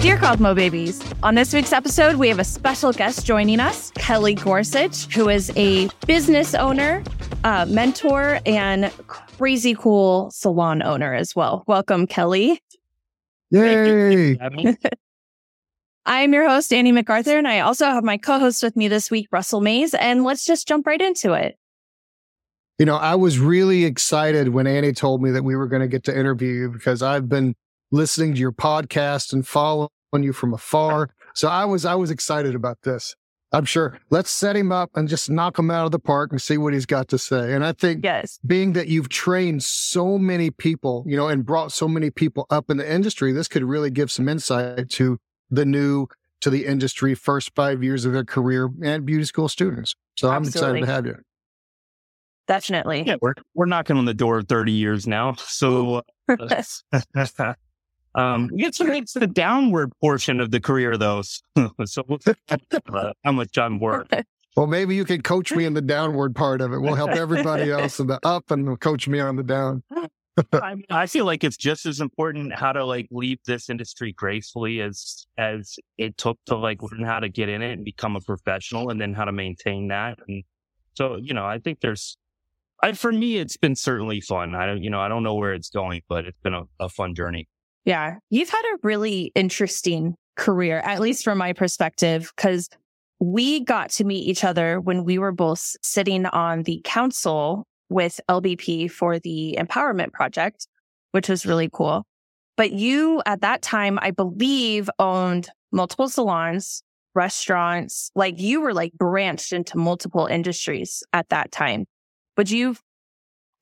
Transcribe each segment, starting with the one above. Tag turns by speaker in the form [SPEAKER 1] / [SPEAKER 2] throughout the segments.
[SPEAKER 1] Dear Cosmo Babies, on this week's episode, we have a special guest joining us, Kelly Gorsuch, who is a business owner, uh, mentor, and crazy cool salon owner as well. Welcome, Kelly.
[SPEAKER 2] Yay!
[SPEAKER 1] I'm your host, Annie MacArthur, and I also have my co host with me this week, Russell Mays. And let's just jump right into it.
[SPEAKER 2] You know, I was really excited when Annie told me that we were going to get to interview you because I've been listening to your podcast and following you from afar. So I was I was excited about this. I'm sure. Let's set him up and just knock him out of the park and see what he's got to say. And I think
[SPEAKER 1] yes.
[SPEAKER 2] being that you've trained so many people, you know, and brought so many people up in the industry, this could really give some insight to the new to the industry first five years of their career and beauty school students. So I'm excited to have you.
[SPEAKER 1] Definitely.
[SPEAKER 3] Yeah, we're we're knocking on the door of 30 years now. So uh, um, it's, it's the downward portion of the career, though. so uh, how much I'm worth.
[SPEAKER 2] Well, maybe you can coach me in the downward part of it. We'll help everybody else in the up and coach me on the down.
[SPEAKER 3] I, mean, I feel like it's just as important how to like leave this industry gracefully as as it took to like learn how to get in it and become a professional, and then how to maintain that. And so, you know, I think there's, I, for me, it's been certainly fun. I don't, you know, I don't know where it's going, but it's been a, a fun journey.
[SPEAKER 1] Yeah. You've had a really interesting career, at least from my perspective, because we got to meet each other when we were both sitting on the council with LBP for the Empowerment Project, which was really cool. But you at that time, I believe, owned multiple salons, restaurants, like you were like branched into multiple industries at that time. Would you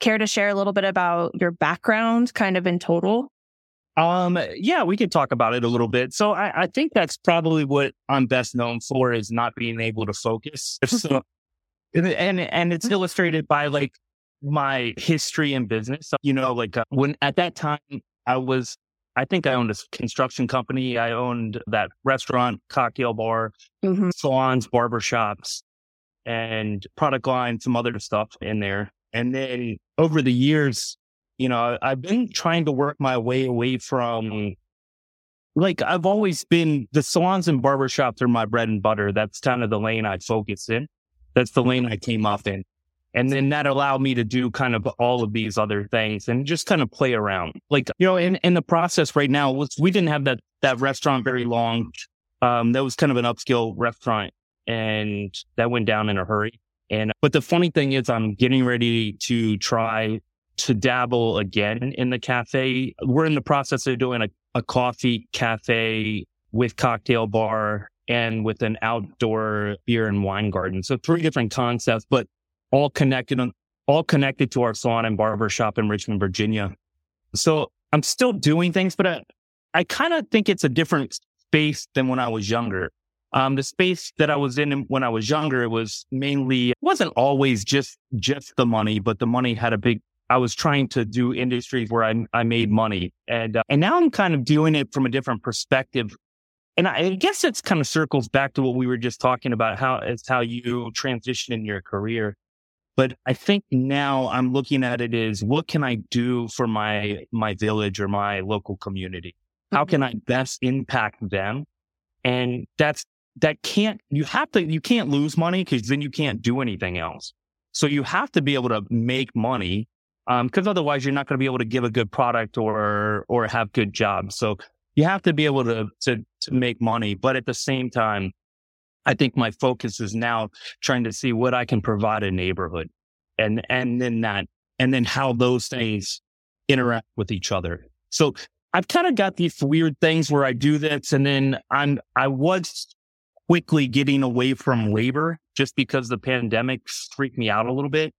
[SPEAKER 1] care to share a little bit about your background kind of in total?
[SPEAKER 3] Um, yeah, we could talk about it a little bit. So I, I think that's probably what I'm best known for is not being able to focus. so, and, and, and it's illustrated by like my history in business. You know, like uh, when at that time I was, I think I owned a construction company. I owned that restaurant, cocktail bar, mm-hmm. salons, barbershops, and product line, some other stuff in there. And then over the years, you know, I've been trying to work my way away from like I've always been the salons and barbershops are my bread and butter. That's kind of the lane I focus in. That's the lane I came off in. And then that allowed me to do kind of all of these other things and just kind of play around. Like, you know, in, in the process right now was we didn't have that that restaurant very long. Um, that was kind of an upscale restaurant and that went down in a hurry. And but the funny thing is I'm getting ready to try to dabble again in the cafe. We're in the process of doing a, a coffee cafe with cocktail bar and with an outdoor beer and wine garden. So three different concepts, but all connected on, all connected to our salon and barber shop in Richmond, Virginia. So I'm still doing things, but I, I kind of think it's a different space than when I was younger. Um, the space that I was in when I was younger, it was mainly, it wasn't always just, just the money, but the money had a big I was trying to do industries where I, I made money. And, uh, and now I'm kind of doing it from a different perspective. And I, I guess it's kind of circles back to what we were just talking about, how it's how you transition in your career. But I think now I'm looking at it as what can I do for my, my village or my local community? How mm-hmm. can I best impact them? And that's, that can't, you have to, you can't lose money because then you can't do anything else. So you have to be able to make money because um, otherwise you're not going to be able to give a good product or or have good jobs. So you have to be able to to to make money, but at the same time, I think my focus is now trying to see what I can provide a neighborhood, and and then that and then how those things interact with each other. So I've kind of got these weird things where I do this, and then I'm I was quickly getting away from labor just because the pandemic freaked me out a little bit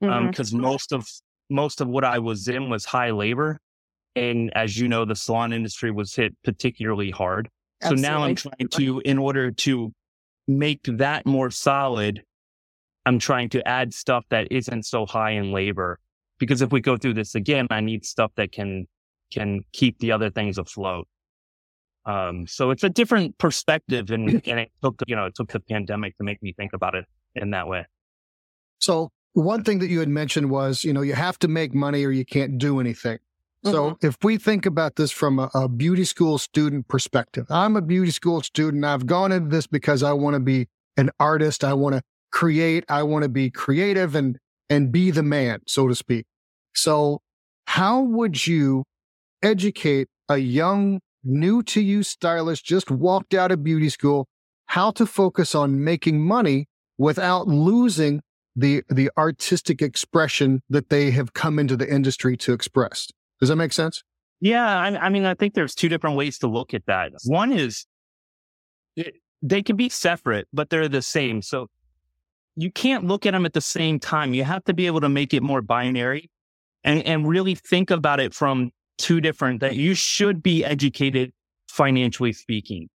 [SPEAKER 3] because um, mm-hmm. most of most of what I was in was high labor. And as you know, the salon industry was hit particularly hard. Absolutely. So now I'm trying to, in order to make that more solid, I'm trying to add stuff that isn't so high in labor. Because if we go through this again, I need stuff that can, can keep the other things afloat. Um, so it's a different perspective and, and it took, you know, it took the pandemic to make me think about it in that way.
[SPEAKER 2] So one thing that you had mentioned was, you know, you have to make money or you can't do anything. So
[SPEAKER 1] Mm-hmm.
[SPEAKER 2] if we think about this from a, a beauty school student perspective, I'm a beauty school student. I've gone into this because I want to be an artist. I want to create. I want to be creative and, and be the man, so to speak. So how would you educate a young, new to you stylist just walked out of beauty school how to focus on making money without losing the the artistic expression that they have come into the industry to express. Does that make sense?
[SPEAKER 3] Yeah, I, I mean, I think there's two different ways to look at that. One is it, they can be separate, but they're the same. So you can't look at them at the same time. You have to be able to make it more binary and, and really think about it from two different that you should be educated financially speaking.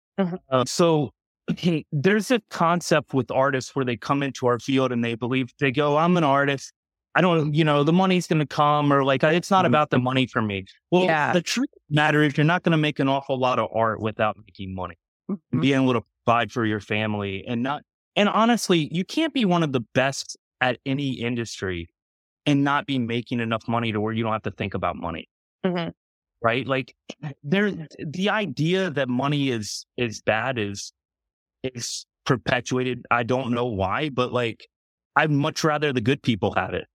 [SPEAKER 3] Uh, so hey, there's a concept with artists where they come into our field and they believe they go, I'm an artist. I don't, you know, the money's going to come or like, it's not
[SPEAKER 2] Mhm.
[SPEAKER 3] about the money for me. Well,
[SPEAKER 1] Yeah.
[SPEAKER 3] the truth the matter is you're not going to make an awful lot of art without making money
[SPEAKER 1] Mhm.
[SPEAKER 3] and being able to provide for your family and not, and honestly, you can't be one of the best at any industry and not be making enough money to where you don't have to think about money.
[SPEAKER 1] Mhm.
[SPEAKER 3] Right. Like there, the idea that money is, is bad is, is perpetuated. I don't know why, but like, I'd much rather the good people have it.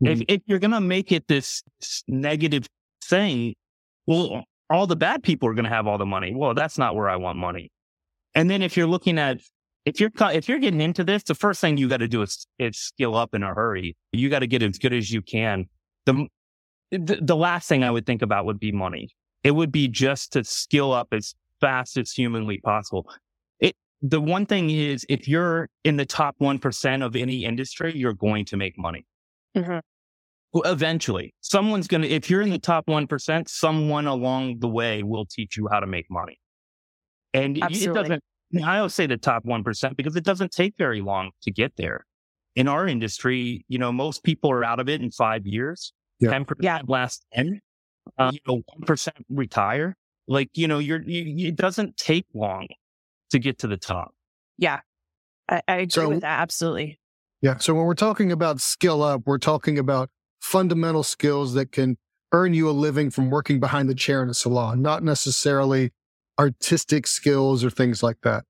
[SPEAKER 3] If, mm-hmm. if you're going to make it this, this negative thing, well, all the bad people are going to have all the money. Well, that's not where I want money. And then if you're looking at, if you're, if you're getting into this, the first thing you got to do is, is skill up in a hurry. You got to get as good as you can. The, the, the last thing I would think about would be money. It would be just to skill up as fast as humanly possible. It, the one thing is if you're in the top 1% of any industry, you're going to make money.
[SPEAKER 1] Mhm.
[SPEAKER 3] Eventually, someone's going to, if you're in the top 1%, someone along the way will teach you how to make money. And it- it doesn't, I always say the top 1% because it doesn't take very long to get there. In our industry, you know, most people are out of it in five years.
[SPEAKER 2] Yeah.
[SPEAKER 3] 10%
[SPEAKER 1] Yeah.
[SPEAKER 3] last 10, uh, you know, 1% retire. Like, you know, you're, you, it doesn't take long to get to the top.
[SPEAKER 1] Yeah. I, I agree
[SPEAKER 2] So-
[SPEAKER 1] with that. Absolutely.
[SPEAKER 2] Yeah. So when we're talking about skill up, we're talking about fundamental skills that can earn you a living from working behind the chair in a salon, not necessarily artistic skills or things like that.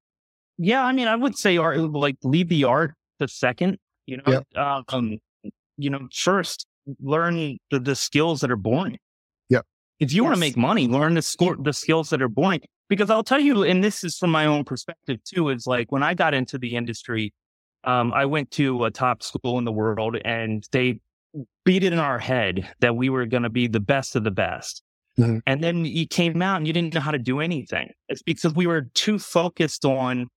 [SPEAKER 3] Yeah, I mean, I would say art, like leave the art the second. You know, uh, um, you know, first learn the, the skills that are boring.
[SPEAKER 2] Yep.
[SPEAKER 3] If you want to make money, learn the score, the skills that are boring. Because I'll tell you, and this is from my own perspective too, is like when I got into the industry, um, I went to a top school in the world, and they beat it in our head that we were going to be the best of the best.
[SPEAKER 2] Mhm.
[SPEAKER 3] And then you came out and you didn't know how to do anything. It's because we were too focused on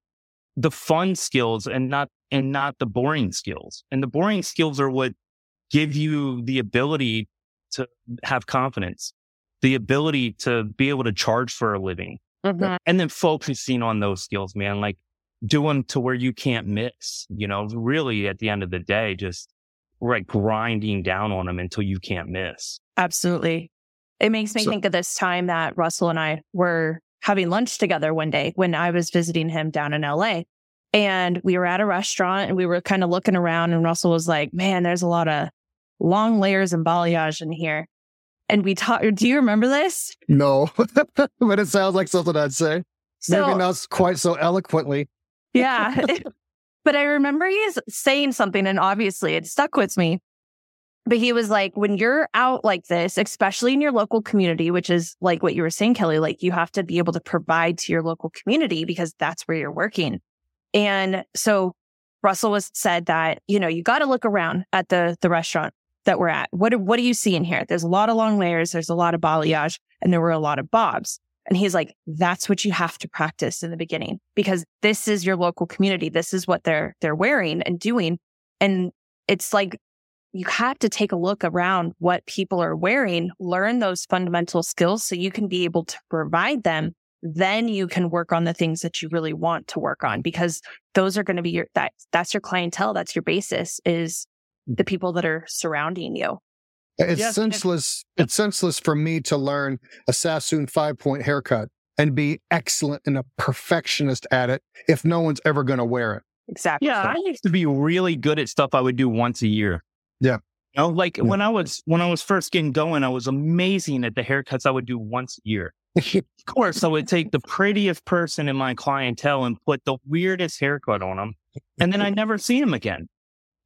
[SPEAKER 3] the fun skills and not and not the boring skills. And the boring skills are what give you the ability to have confidence, the ability to be able to charge for a living.
[SPEAKER 1] Mhm.
[SPEAKER 3] And then focusing on those skills, man, like doing to where you can't miss, you know, really at the end of the day, just like grinding down on them until you can't miss.
[SPEAKER 1] Absolutely. It makes me
[SPEAKER 2] So-
[SPEAKER 1] think of this time that Russell and I were having lunch together one day when I was visiting him down in LA. And we were at a restaurant and we were kind of looking around and Russell was like, man, there's a lot of long layers and balayage in here. And we talked, do you remember this?
[SPEAKER 2] No, but it sounds like something I'd say.
[SPEAKER 1] So,
[SPEAKER 2] Maybe not quite so eloquently.
[SPEAKER 1] yeah. but I remember he's saying something and obviously it stuck with me. But he was like, when you're out like this, especially in your local community, which is like what you were saying, Kelly, like you have to be able to provide to your local community because that's where you're working. And so Russell was said that, you know, you got to look around at the, the restaurant that we're at. What, what do you see in here? There's a lot of long layers. There's a lot of balayage and there were a lot of bobs. And he's like, that's what you have to practice in the beginning because this is your local community. This is what they're, they're wearing and doing. And it's like, you have to take a look around what people are wearing, learn those fundamental skills so you can be able to provide them. Then you can work on the things that you really want to work on because those are going to be your, that, that's your clientele. That's your basis is the people that are surrounding you.
[SPEAKER 2] Uh, it's
[SPEAKER 3] Yes,
[SPEAKER 2] senseless. It's senseless for me to learn a Sassoon five point haircut and be excellent and a perfectionist at it if no one's ever going to wear it.
[SPEAKER 1] Exactly.
[SPEAKER 3] Yeah, I used to be really good at stuff I would do once a year.
[SPEAKER 2] Yeah.
[SPEAKER 3] You know, like
[SPEAKER 2] Yeah.
[SPEAKER 3] when I was when I was first getting going, I was amazing at the haircuts I would do once a year. Of course, I would take the prettiest person in my clientele and put the weirdest haircut on them, and then I never see them again.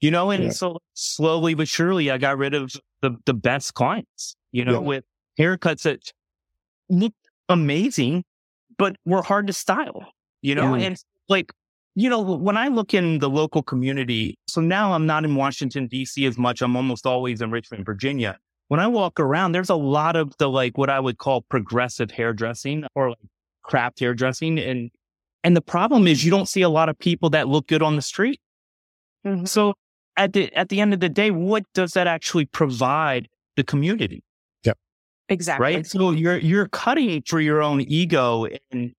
[SPEAKER 3] You know, and
[SPEAKER 2] Yeah.
[SPEAKER 3] so slowly but surely, I got rid of the the best clients. You know,
[SPEAKER 2] Yeah.
[SPEAKER 3] with haircuts that looked amazing, but were hard to style. You know,
[SPEAKER 2] Yeah.
[SPEAKER 3] and like you know, when I look in the local community, so now I'm not in Washington, D.C. as much. I'm almost always in Richmond, Virginia. When I walk around, there's a lot of the like what I would call progressive hairdressing or like craft hairdressing. And and the problem is you don't see a lot of people that look good on the street.
[SPEAKER 1] Mhm.
[SPEAKER 3] So at the at the end of the day, what does that actually provide the community? Yep.
[SPEAKER 1] Exactly.
[SPEAKER 3] right? So you're you're cutting for your own ego and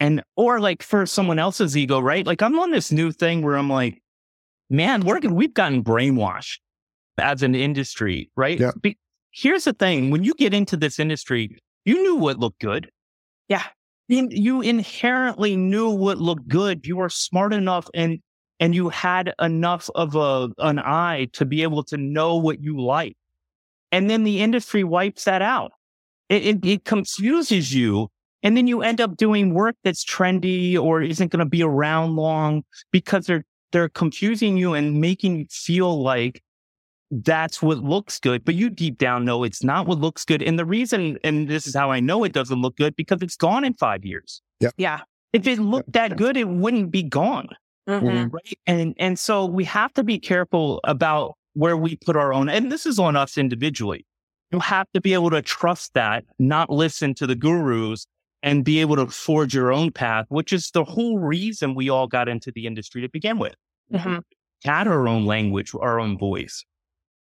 [SPEAKER 3] and or like for someone else's ego, right? Like I'm on this new thing where I'm like, man, we're we've gotten brainwashed as an industry, right?
[SPEAKER 2] Yeah.
[SPEAKER 3] Be- here's the thing: when you get into this industry, you knew what looked good.
[SPEAKER 1] Yeah.
[SPEAKER 3] You, you inherently knew what looked good. You were smart enough and and you had enough of a an eye to be able to know what you like. And then the industry wipes that out. It, it, it confuses you. And then you end up doing work that's trendy or isn't going to be around long because they're, they're confusing you and making you feel like that's what looks good. But you deep down know it's not what looks good. And the reason, and this is how I know it doesn't look good because it's gone in five years.
[SPEAKER 1] Yeah.
[SPEAKER 3] If it looked that good, it wouldn't be gone
[SPEAKER 1] Mhm.
[SPEAKER 3] right? And and so we have to be careful about where we put our own. And this is on us individually. You have to be able to trust that, not listen to the gurus, and be able to forge your own path, which is the whole reason we all got into the industry to begin with.
[SPEAKER 1] Mhm.
[SPEAKER 3] Had our own language, our own voice.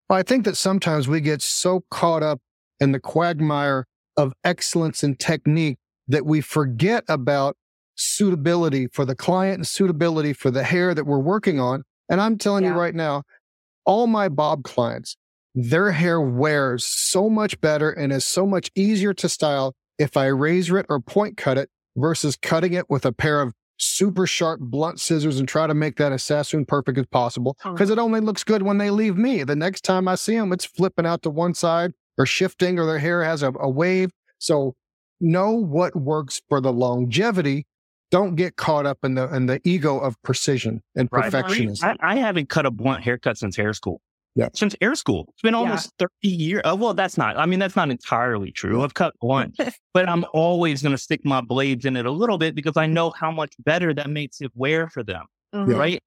[SPEAKER 2] Well, I think that sometimes we get so caught up in the quagmire of excellence and technique that we forget about suitability for the client and suitability for the hair that we're working on. And I'm telling
[SPEAKER 1] Yeah.
[SPEAKER 2] you right now, all my Bob clients, their hair wears so much better and is so much easier to style if I razor it or point cut it versus cutting it with a pair of super sharp blunt scissors and try to make that as Sassoon perfect as possible because it only looks good when they leave me. The next time I see them, it's flipping out to one side or shifting or their hair has a, a wave. So know what works for the longevity. Don't get caught up in the in the ego of precision and
[SPEAKER 3] Right.
[SPEAKER 2] perfectionism.
[SPEAKER 3] I, I haven't cut a blunt haircut since hair school.
[SPEAKER 2] Yeah.
[SPEAKER 3] Since air school. It's been
[SPEAKER 1] Yeah.
[SPEAKER 3] almost 30 years. Oh, well, that's not, I mean, that's not entirely true. I've cut one, but I'm always going to stick my blades in it a little bit because I know how much better that makes it wear for them.
[SPEAKER 1] Mhm.
[SPEAKER 3] Right.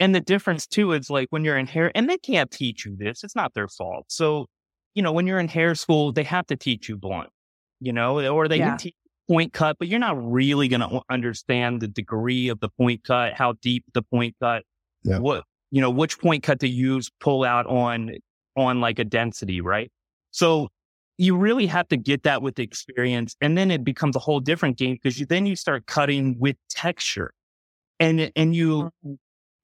[SPEAKER 3] And the difference too is like when you're in hair, and they can't teach you this, it's not their fault. So, you know, when you're in hair school, they have to teach you blunt, you know, or they
[SPEAKER 1] Yeah.
[SPEAKER 3] can teach you point cut, but you're not really going to understand the degree of the point cut, how deep the point cut,
[SPEAKER 2] Yeah.
[SPEAKER 3] what, you know, which point cut to use, pull out on, on like a density, right? So you really have to get that with experience. And then it becomes a whole different game because you, then you start cutting with texture and, and you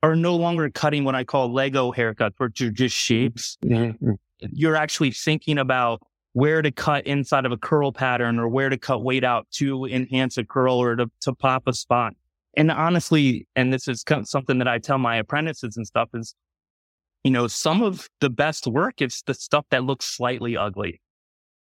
[SPEAKER 3] are no longer cutting what I call Lego haircuts, which are just shapes.
[SPEAKER 2] Mhm.
[SPEAKER 3] You're actually thinking about where to cut inside of a curl pattern or where to cut weight out to enhance a curl or to, to pop a spot. And honestly, and this is something that I tell my apprentices and stuff is, you know, some of the best work is the stuff that looks slightly ugly.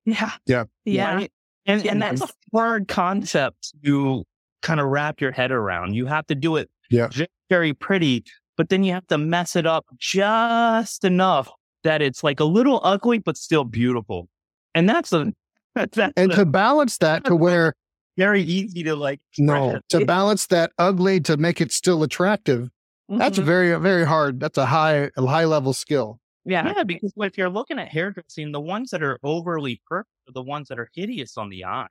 [SPEAKER 1] Yeah.
[SPEAKER 2] Yeah.
[SPEAKER 1] Yeah.
[SPEAKER 3] right? And,
[SPEAKER 1] Yeah,
[SPEAKER 3] and that's a hard concept to kind of wrap your head around. You have to do it
[SPEAKER 2] Yeah.
[SPEAKER 3] very pretty, but then you have to mess it up just enough that it's like a little ugly, but still beautiful. And that's a, that's
[SPEAKER 2] And
[SPEAKER 3] a-
[SPEAKER 2] to balance that to where
[SPEAKER 3] very easy to like.
[SPEAKER 2] no,
[SPEAKER 3] express.
[SPEAKER 2] to balance that ugly to make it still attractive. That's
[SPEAKER 1] Mhm.
[SPEAKER 2] very very hard. That's a high a high level skill.
[SPEAKER 1] yeah.
[SPEAKER 3] Yeah, because if you're looking at hairdressing, the ones that are overly perfect are the ones that are hideous on the eye.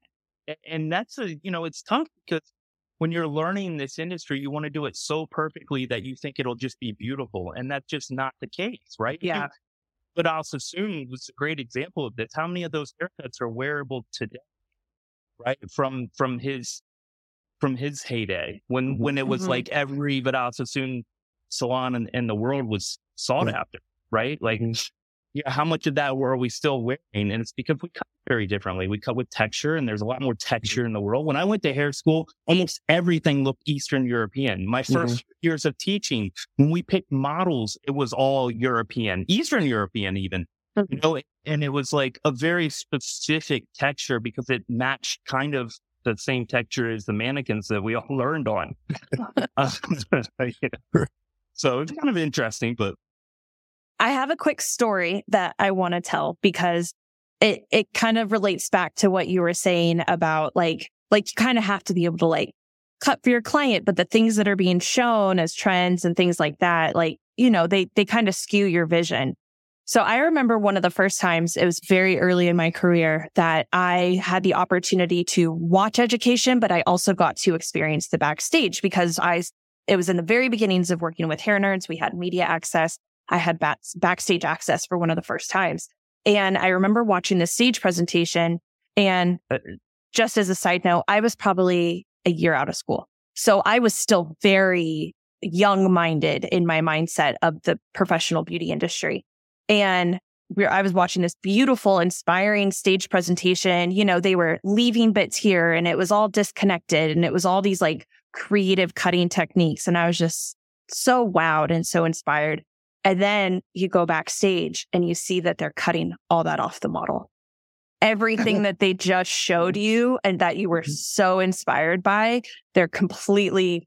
[SPEAKER 3] And that's a, you know, it's tough because when you're learning this industry, you want to do it so perfectly that you think it'll just be beautiful. And that's just not the case, right?
[SPEAKER 1] Yeah.
[SPEAKER 3] But Vidal Sassoon was a great example of this. How many of those haircuts are wearable today? Right? From, from his, from his heyday when, when it was
[SPEAKER 1] Mhm.
[SPEAKER 3] like every Vidal Sassoon salon in, in the world was sought
[SPEAKER 2] Yeah.
[SPEAKER 3] after, right? Like, yeah, how much of that are we still wearing? And it's because we cut very differently. We cut with texture and there's a lot more texture in the world. When I went to hair school, almost everything looked Eastern European. My 1st mm-hmm. years of teaching, when we picked models, it was all European, Eastern European even. Mm-hmm. You know, and it was like a very specific texture because it matched kind of the same texture as the mannequins that we all learned on. so it's kind of interesting, but
[SPEAKER 1] I have a quick story that I want to tell because it it kind of relates back to what you were saying about like like you kind of have to be able to like cut for your client, but the things that are being shown as trends and things like that, like, you know, they they kind of skew your vision. So I remember one of the first times, it was very early in my career that I had the opportunity to watch education, but I also got to experience the backstage because I, it was in the very beginnings of working with hair nerds. We had media access. I had back, backstage access for one of the first times. And I remember watching the stage presentation. And uh, just as a side note, I was probably a year out of school. So I was still very young minded in my mindset of the professional beauty industry. And I was watching this beautiful, inspiring stage presentation. You know, they were leaving bits here and it was all disconnected and it was all these like creative cutting techniques. And I was just so wowed and so inspired. And then you go backstage and you see that they're cutting all that off the model. Everything that they just showed you and that you were mm-hmm. so inspired by, they're completely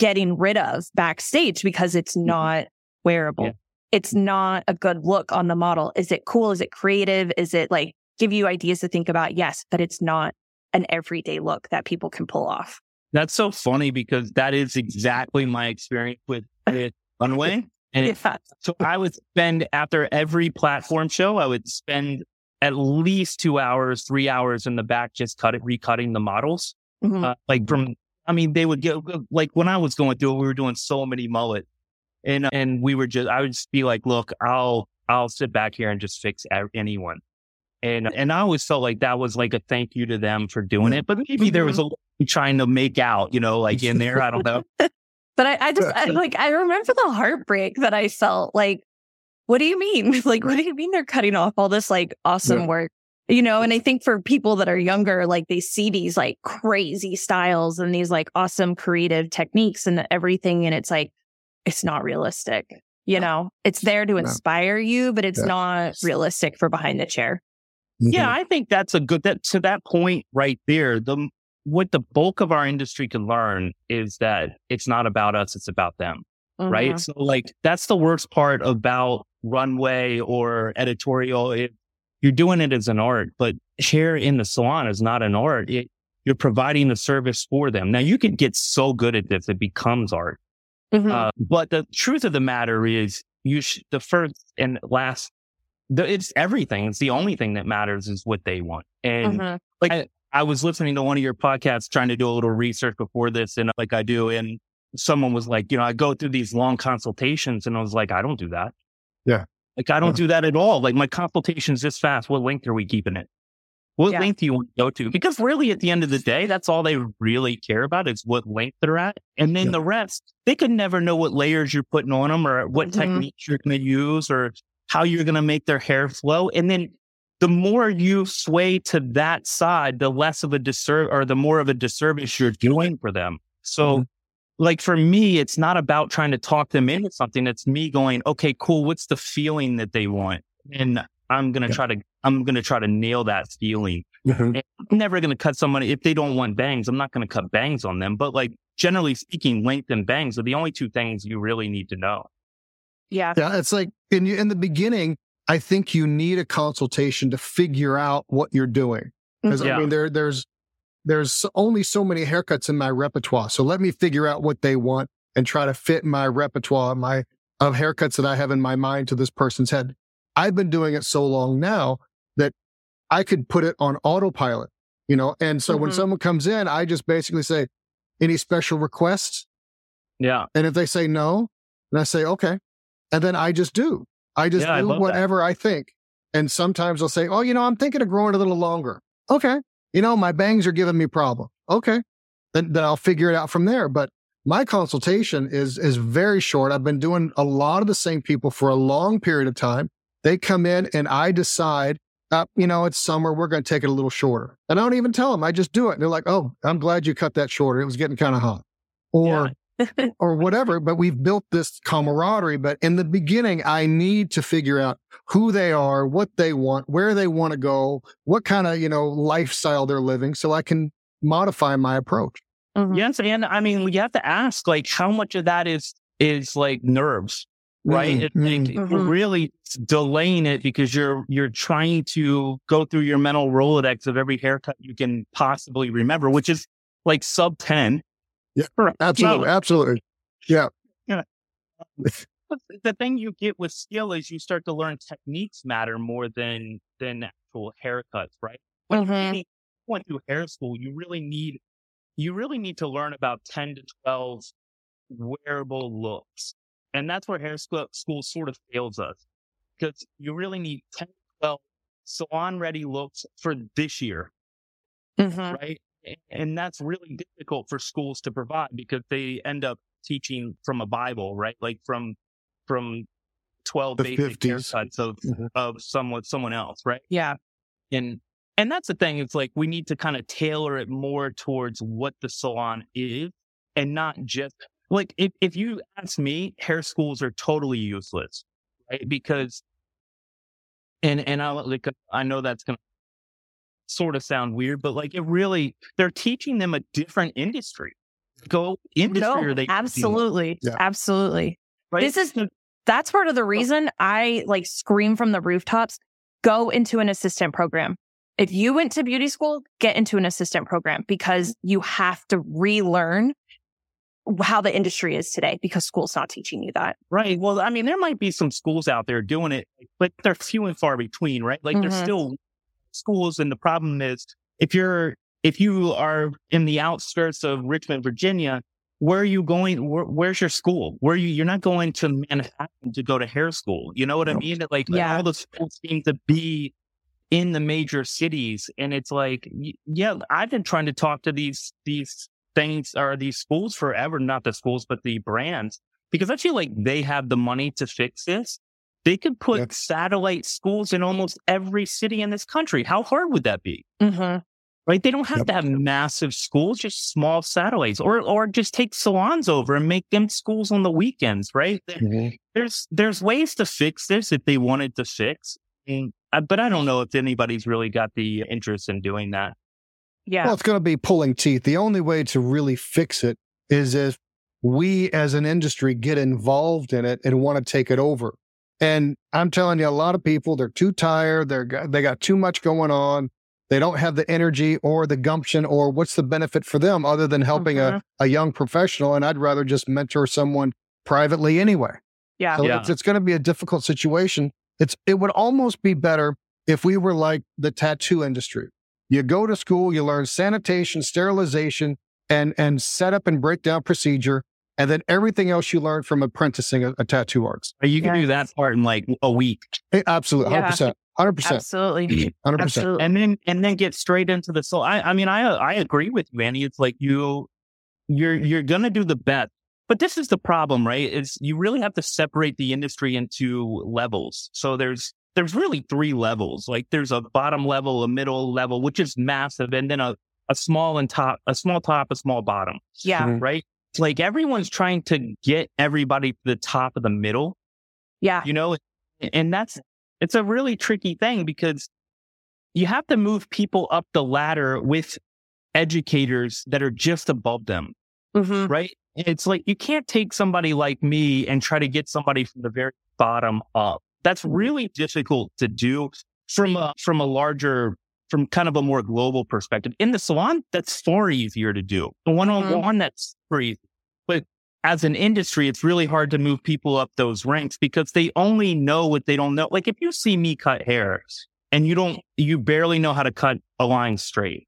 [SPEAKER 1] getting rid of backstage because it's mm-hmm. not wearable. Yeah. It's not a good look on the model. Is it cool? Is it creative? Is it like give you ideas to think about? Yes, but it's not an everyday look that people can pull off.
[SPEAKER 3] That's so funny because that is exactly my experience with, with Runway. And it, so I would spend after every platform show, I would spend at least two hours, three hours in the back, just cut it, recutting the models. Mm-hmm. Uh, like from, I mean, they would get like when I was going through it, we were doing so many mullet and, and we were just, I would just be like, look, I'll, I'll sit back here and just fix anyone. And, and I always felt like that was like a thank you to them for doing it. But maybe there was mm-hmm. a trying to make out, you know, like in there. I don't know.
[SPEAKER 1] But I, I just I, like I remember the heartbreak that I felt. Like, what do you mean? Like, what do you mean they're cutting off all this like awesome yeah. work? You know, and I think for people that are younger, like they see these like crazy styles and these like awesome creative techniques and everything, and it's like it's not realistic. You know, it's there to inspire no. you, but it's yeah. not realistic for behind the chair.
[SPEAKER 3] Mm-hmm. Yeah, I think that's a good that to that point right there. The what the bulk of our industry can learn is that it's not about us, it's about them. Mm-hmm. Right. So like that's the worst part about runway or editorial. It, you're doing it as an art, but hair in the salon is not an art. It, you're providing the service for them. Now you can get so good at this, it becomes art. Mm-hmm. Uh, but the truth of the matter is you sh- the first and last, the, it's everything. It's the only thing that matters is what they want. And mm-hmm. like, I, I was listening to one of your podcasts trying to do a little research before this and like I do. And someone was like, you know, I go through these long consultations and I was like, I don't do that.
[SPEAKER 2] Yeah.
[SPEAKER 3] Like I don't yeah. do that at all. Like my consultation's this fast. What length are we keeping it? What yeah. length do you want to go to? Because really at the end of the day, that's all they really care about is what length they're at. And then yeah. the rest, they could never know what layers you're putting on them or what mm-hmm. techniques you're going to use or how you're going to make their hair flow. And then the more you sway to that side, the less of a disservice or the more of a disservice you're doing for them. So, mm-hmm. like for me, it's not about trying to talk them into something. It's me going, okay, cool. What's the feeling that they want? And I'm going to yeah. try to, I'm going to try to nail that feeling. Mm-hmm. I'm never going to cut somebody if they don't want bangs. I'm not going to cut bangs on them. But like generally speaking, length and bangs are the only two things you really need to know.
[SPEAKER 1] Yeah.
[SPEAKER 2] Yeah. It's like in, in the beginning, I think you need a consultation to figure out what you're doing. Because yeah. I mean, there, there's, there's only so many haircuts in my repertoire. So let me figure out what they want and try to fit my repertoire, my of haircuts that I have in my mind to this person's head. I've been doing it so long now that I could put it on autopilot, you know? And so mm-hmm. when someone comes in, I just basically say, any special requests?
[SPEAKER 3] Yeah.
[SPEAKER 2] And if they say no, then I say, okay. And then I just do. I just yeah, do I whatever that. I think. And sometimes I'll say, oh, you know, I'm thinking of growing a little longer. Okay. You know, my bangs are giving me problem. Okay. Then, then I'll figure it out from there. But my consultation is, is very short. I've been doing a lot of the same people for a long period of time. They come in and I decide, uh, you know, it's summer. We're going to take it a little shorter. And I don't even tell them. I just do it. And they're like, oh, I'm glad you cut that shorter. It was getting kind of hot. Or, or whatever. But we've built this camaraderie. But in the beginning, I need to figure out who they are, what they want, where they want to go, what kind of, you know, lifestyle they're living so I can modify my approach.
[SPEAKER 3] Mm-hmm. Yes. And I mean, you have to ask like how much of that is, is like nerves right? Mm-hmm. It, like, mm-hmm. really delaying it because you're you're trying to go through your mental rolodex of every haircut you can possibly remember, which is like sub ten.
[SPEAKER 2] Yeah, absolutely, absolutely. Yeah. yeah.
[SPEAKER 3] the thing you get with skill is you start to learn techniques matter more than than actual haircuts, right? When mm-hmm. you went through hair school, you really need you really need to learn about ten to twelve wearable looks and that's where hair school, school sort of fails us because you really need 10, to 12 salon ready looks for this year. Mm-hmm. Right. And that's really difficult for schools to provide because they end up teaching from a Bible, right? Like from, from 12 the basic 50s. haircuts of, mm-hmm. of someone, someone else. Right.
[SPEAKER 1] Yeah.
[SPEAKER 3] And, and that's the thing. It's like we need to kind of tailor it more towards what the salon is and not just like if, if you ask me, hair schools are totally useless, right? Because, and, and I like, I know that's going to sort of sound weird, but like it really, they're teaching them a different industry. Go industry no,
[SPEAKER 1] they absolutely, yeah. absolutely. Right? This is, that's part of the reason I like scream from the rooftops, go into an assistant program. If you went to beauty school, get into an assistant program because you have to relearn how the industry is today because school's not teaching you that.
[SPEAKER 3] Right. Well, I mean, there might be some schools out there doing it, but they're few and far between, right? Like mm-hmm. there's still schools. And the problem is if you're, if you are in the outskirts of Richmond, Virginia, where are you going? Where, where's your school? Where you, you're not going to Manhattan to go to hair school. You know what I mean? Like yeah. all the schools seem to be in the major cities. And it's like, yeah, I've been trying to talk to these, these things are these schools forever, not the schools, but the brands, because I feel like they have the money to fix this. They could put yep. satellite schools in almost every city in this country. How hard would that be? Mm-hmm. Right? They don't have yep. to have massive schools, just small satellites, or or just take salons over and make them schools on the weekends. Right? Mm-hmm. There's there's ways to fix this if they wanted to fix, and, uh, but I don't know if anybody's really got the interest in doing that.
[SPEAKER 1] Yeah.
[SPEAKER 2] Well, it's going to be pulling teeth. The only way to really fix it is if we as an industry get involved in it and want to take it over. And I'm telling you, a lot of people, they're too tired. They're, they got too much going on. They don't have the energy or the gumption or what's the benefit for them other than helping mm-hmm. a, a young professional. And I'd rather just mentor someone privately anyway.
[SPEAKER 1] Yeah.
[SPEAKER 2] So
[SPEAKER 1] yeah.
[SPEAKER 2] it's, it's going to be a difficult situation. It's, it would almost be better if we were like the tattoo industry. You go to school, you learn sanitation, sterilization, and and setup and break down procedure, and then everything else you learn from apprenticing a, a tattoo arts.
[SPEAKER 3] You can yes. do that part in like a week.
[SPEAKER 2] Hey, absolutely, hundred percent. Hundred percent.
[SPEAKER 1] Absolutely.
[SPEAKER 2] Hundred percent.
[SPEAKER 3] And then and then get straight into the soul. I I mean I I agree with you, Annie. It's like you you're you're gonna do the best. But this is the problem, right? Is you really have to separate the industry into levels. So there's there's really three levels. Like there's a bottom level, a middle level, which is massive, and then a, a small and top, a small top, a small bottom.
[SPEAKER 1] Yeah. Mm-hmm.
[SPEAKER 3] Right. Like everyone's trying to get everybody to the top of the middle.
[SPEAKER 1] Yeah.
[SPEAKER 3] You know, and that's, it's a really tricky thing because you have to move people up the ladder with educators that are just above them. Mm-hmm. Right. It's like you can't take somebody like me and try to get somebody from the very bottom up. That's really difficult to do from a, from a larger, from kind of a more global perspective. In the salon, that's far easier to do. The one on one, that's free. But as an industry, it's really hard to move people up those ranks because they only know what they don't know. Like if you see me cut hair and you don't, you barely know how to cut a line straight,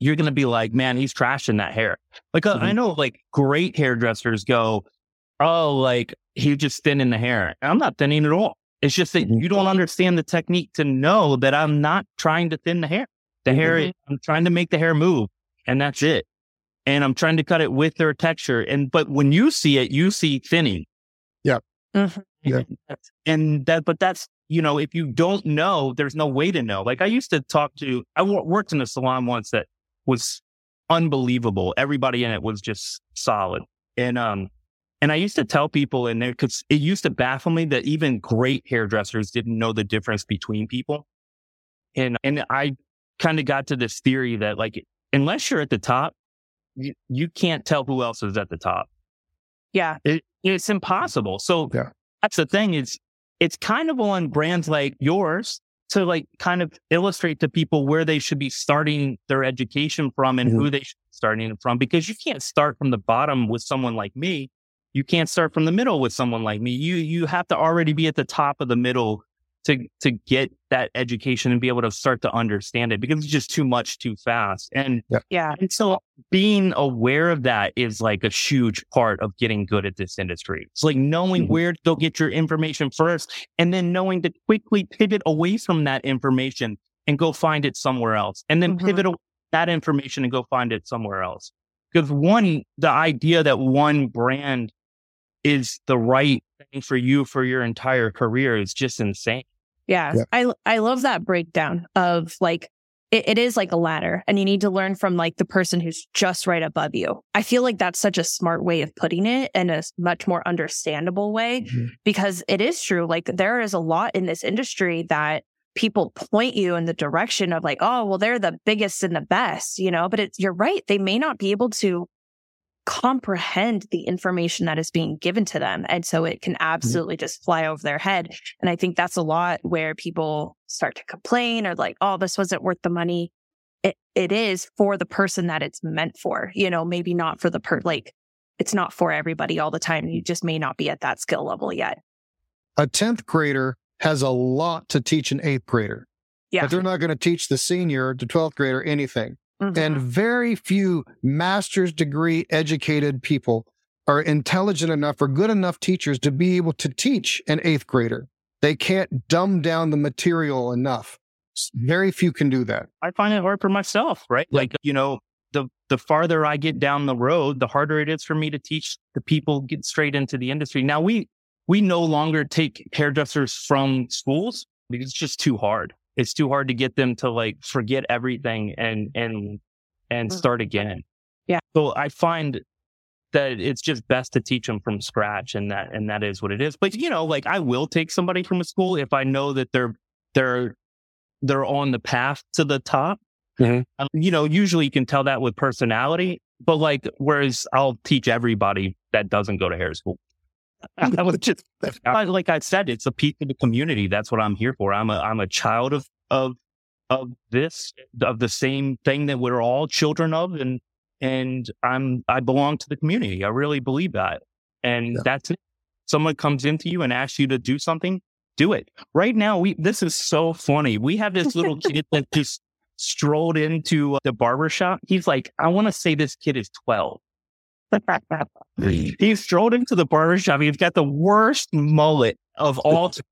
[SPEAKER 3] you're going to be like, man, he's trashing that hair. Like mm-hmm. I know like great hairdressers go, oh, like he's just thinning the hair. I'm not thinning at all. It's just that mm-hmm. you don't understand the technique to know that I'm not trying to thin the hair. The hair, mm-hmm. I'm trying to make the hair move and that's it. And I'm trying to cut it with their texture. And, but when you see it, you see thinning.
[SPEAKER 2] Yeah. Mm-hmm.
[SPEAKER 3] Yeah. And that, but that's, you know, if you don't know, there's no way to know. Like I used to talk to, I worked in a salon once that was unbelievable. Everybody in it was just solid. And, um, and I used to tell people in there, cause it used to baffle me that even great hairdressers didn't know the difference between people. And, and I kind of got to this theory that like, unless you're at the top, you, you can't tell who else is at the top.
[SPEAKER 1] Yeah.
[SPEAKER 3] It, it's impossible. So
[SPEAKER 2] yeah.
[SPEAKER 3] that's the thing is it's kind of on brands like yours to like kind of illustrate to people where they should be starting their education from and mm-hmm. who they should be starting it from because you can't start from the bottom with someone like me. You can't start from the middle with someone like me. You you have to already be at the top of the middle to to get that education and be able to start to understand it because it's just too much too fast. And
[SPEAKER 1] yeah. yeah.
[SPEAKER 3] And so being aware of that is like a huge part of getting good at this industry. It's like knowing mm-hmm. where to go get your information first and then knowing to quickly pivot away from that information and go find it somewhere else. And then mm-hmm. pivot that information and go find it somewhere else. Because one, the idea that one brand is the right thing for you for your entire career is just insane.
[SPEAKER 1] Yeah. yeah. I I love that breakdown of like it, it is like a ladder and you need to learn from like the person who's just right above you. I feel like that's such a smart way of putting it and a much more understandable way mm-hmm. because it is true. Like there is a lot in this industry that people point you in the direction of like, oh, well, they're the biggest and the best, you know, but it's, you're right. They may not be able to comprehend the information that is being given to them. And so it can mm-hmm. absolutely mm-hmm. just fly over their head. And I think that's a lot where people start to complain or like, oh, this wasn't worth the money. It, it is for the person that it's meant for, you know, maybe not for the per, like, it's not for everybody all the time. You just may not be at that skill level yet.
[SPEAKER 2] A 10th grader has a lot to teach an eighth grader. Yeah. But they're not going to teach the senior, the 12th grader anything. Mm-hmm. And very few master's degree educated people are intelligent enough or good enough teachers to be able to teach an eighth grader. They can't dumb down the material enough. Very few can do that.
[SPEAKER 3] I find it hard for myself, right? Like, you know, the the farther I get down the road, the harder it is for me to teach the people get straight into the industry. Now we we no longer take hairdressers from schools because it's just too hard it's too hard to get them to like forget everything and and and mm. start again.
[SPEAKER 1] Yeah.
[SPEAKER 3] So I find that it's just best to teach them from scratch and that and that is what it is. But you know, like I will take somebody from a school if I know that they're they're they're on the path to the top. Mm-hmm. Um, you know, usually you can tell that with personality, but like whereas I'll teach everybody that doesn't go to hair school. I was just like I said, it's a piece of the community. That's what I'm here for. I'm a I'm a child of of of this of the same thing that we're all children of, and and I'm I belong to the community. I really believe that, and yeah. that's it. Someone comes into you and asks you to do something, do it. Right now, we this is so funny. We have this little kid that just strolled into the barber shop. He's like, I want to say this kid is twelve he strolled into the barbershop. He's got the worst mullet of all time.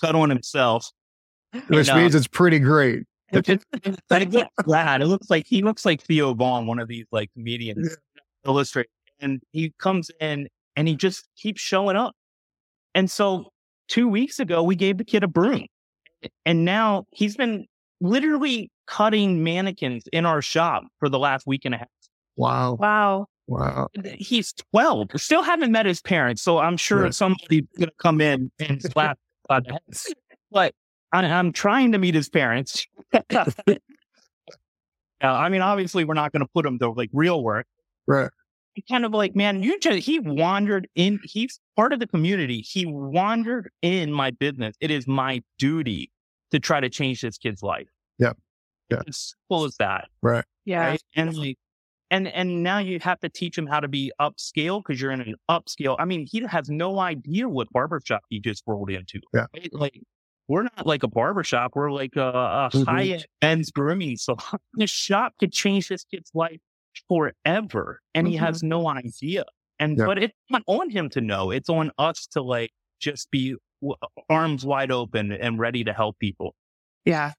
[SPEAKER 3] cut on himself.
[SPEAKER 2] Which and, means uh, it's pretty great.
[SPEAKER 3] It's, it's, glad. It looks like he looks like Theo Von, one of these like comedians yeah. illustrate. And he comes in and he just keeps showing up. And so two weeks ago, we gave the kid a broom. And now he's been literally cutting mannequins in our shop for the last week and a half.
[SPEAKER 2] Wow.
[SPEAKER 1] Wow.
[SPEAKER 2] Wow.
[SPEAKER 3] He's 12. Still haven't met his parents. So I'm sure right. somebody's going to come in and slap on the head. But I, am trying to meet his parents. uh, I mean, obviously, we're not going to put him to like real work.
[SPEAKER 2] Right.
[SPEAKER 3] He kind of like, man, you just, he wandered in, he's part of the community. He wandered in my business. It is my duty to try to change this kid's life.
[SPEAKER 2] Yep.
[SPEAKER 3] Yeah. As simple as that.
[SPEAKER 2] Right.
[SPEAKER 1] Yeah.
[SPEAKER 3] Right? And like, and and now you have to teach him how to be upscale because you're in an upscale. I mean, he has no idea what barbershop he just rolled into.
[SPEAKER 2] Yeah.
[SPEAKER 3] Right? Like we're not like a barbershop. We're like a, a mm-hmm. high end men's grooming. So this shop could change this kid's life forever. And mm-hmm. he has no idea. And yeah. but it's not on him to know. It's on us to like just be w- arms wide open and ready to help people.
[SPEAKER 1] Yeah.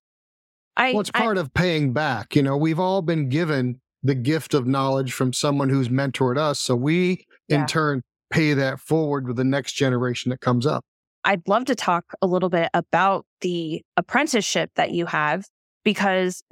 [SPEAKER 2] I, well, it's part I, of paying back. You know, we've all been given the gift of knowledge from someone who's mentored us. So we, yeah. in turn, pay that forward with the next generation that comes up.
[SPEAKER 1] I'd love to talk a little bit about the apprenticeship that you have because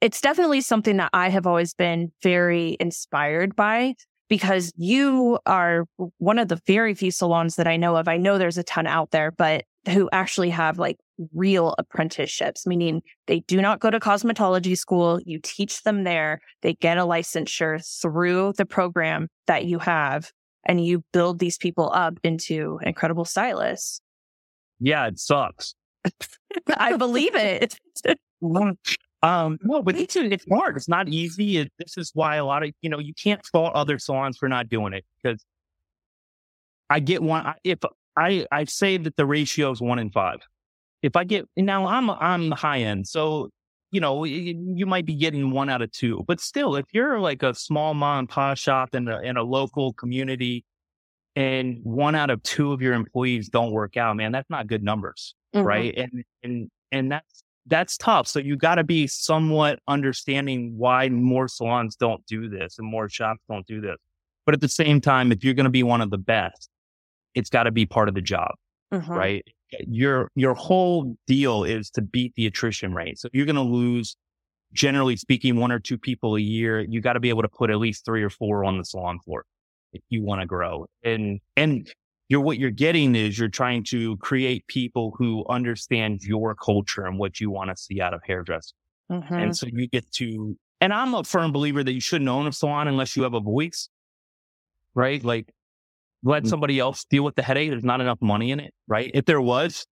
[SPEAKER 1] it's definitely something that I have always been very inspired by because you are one of the very few salons that I know of. I know there's a ton out there, but who actually have like real apprenticeships, meaning they do not go to cosmetology school. You teach them there. They get a licensure through the program that you have and you build these people up into incredible stylists.
[SPEAKER 3] Yeah, it sucks.
[SPEAKER 1] I believe it.
[SPEAKER 3] um, no, but it's, it's hard. It's not easy. It, this is why a lot of, you know, you can't fault other salons for not doing it because I get one. If I, I say that the ratio is one in five. If I get, now I'm, I'm high end. So, you know, you might be getting one out of two, but still, if you're like a small mom and pop shop in a, in a local community and one out of two of your employees don't work out, man, that's not good numbers. Mm-hmm. Right. And, and, and that's, that's tough. So you got to be somewhat understanding why more salons don't do this and more shops don't do this. But at the same time, if you're going to be one of the best, it's got to be part of the job, mm-hmm. right? Your your whole deal is to beat the attrition rate. So you're going to lose, generally speaking, one or two people a year. You got to be able to put at least three or four on the salon floor if you want to grow. And and you're what you're getting is you're trying to create people who understand your culture and what you want to see out of hairdressing. Mm-hmm. And so you get to. And I'm a firm believer that you shouldn't own a salon unless you have a voice, right? Like let mm. somebody else deal with the headache. There's not enough money in it, right? If there was,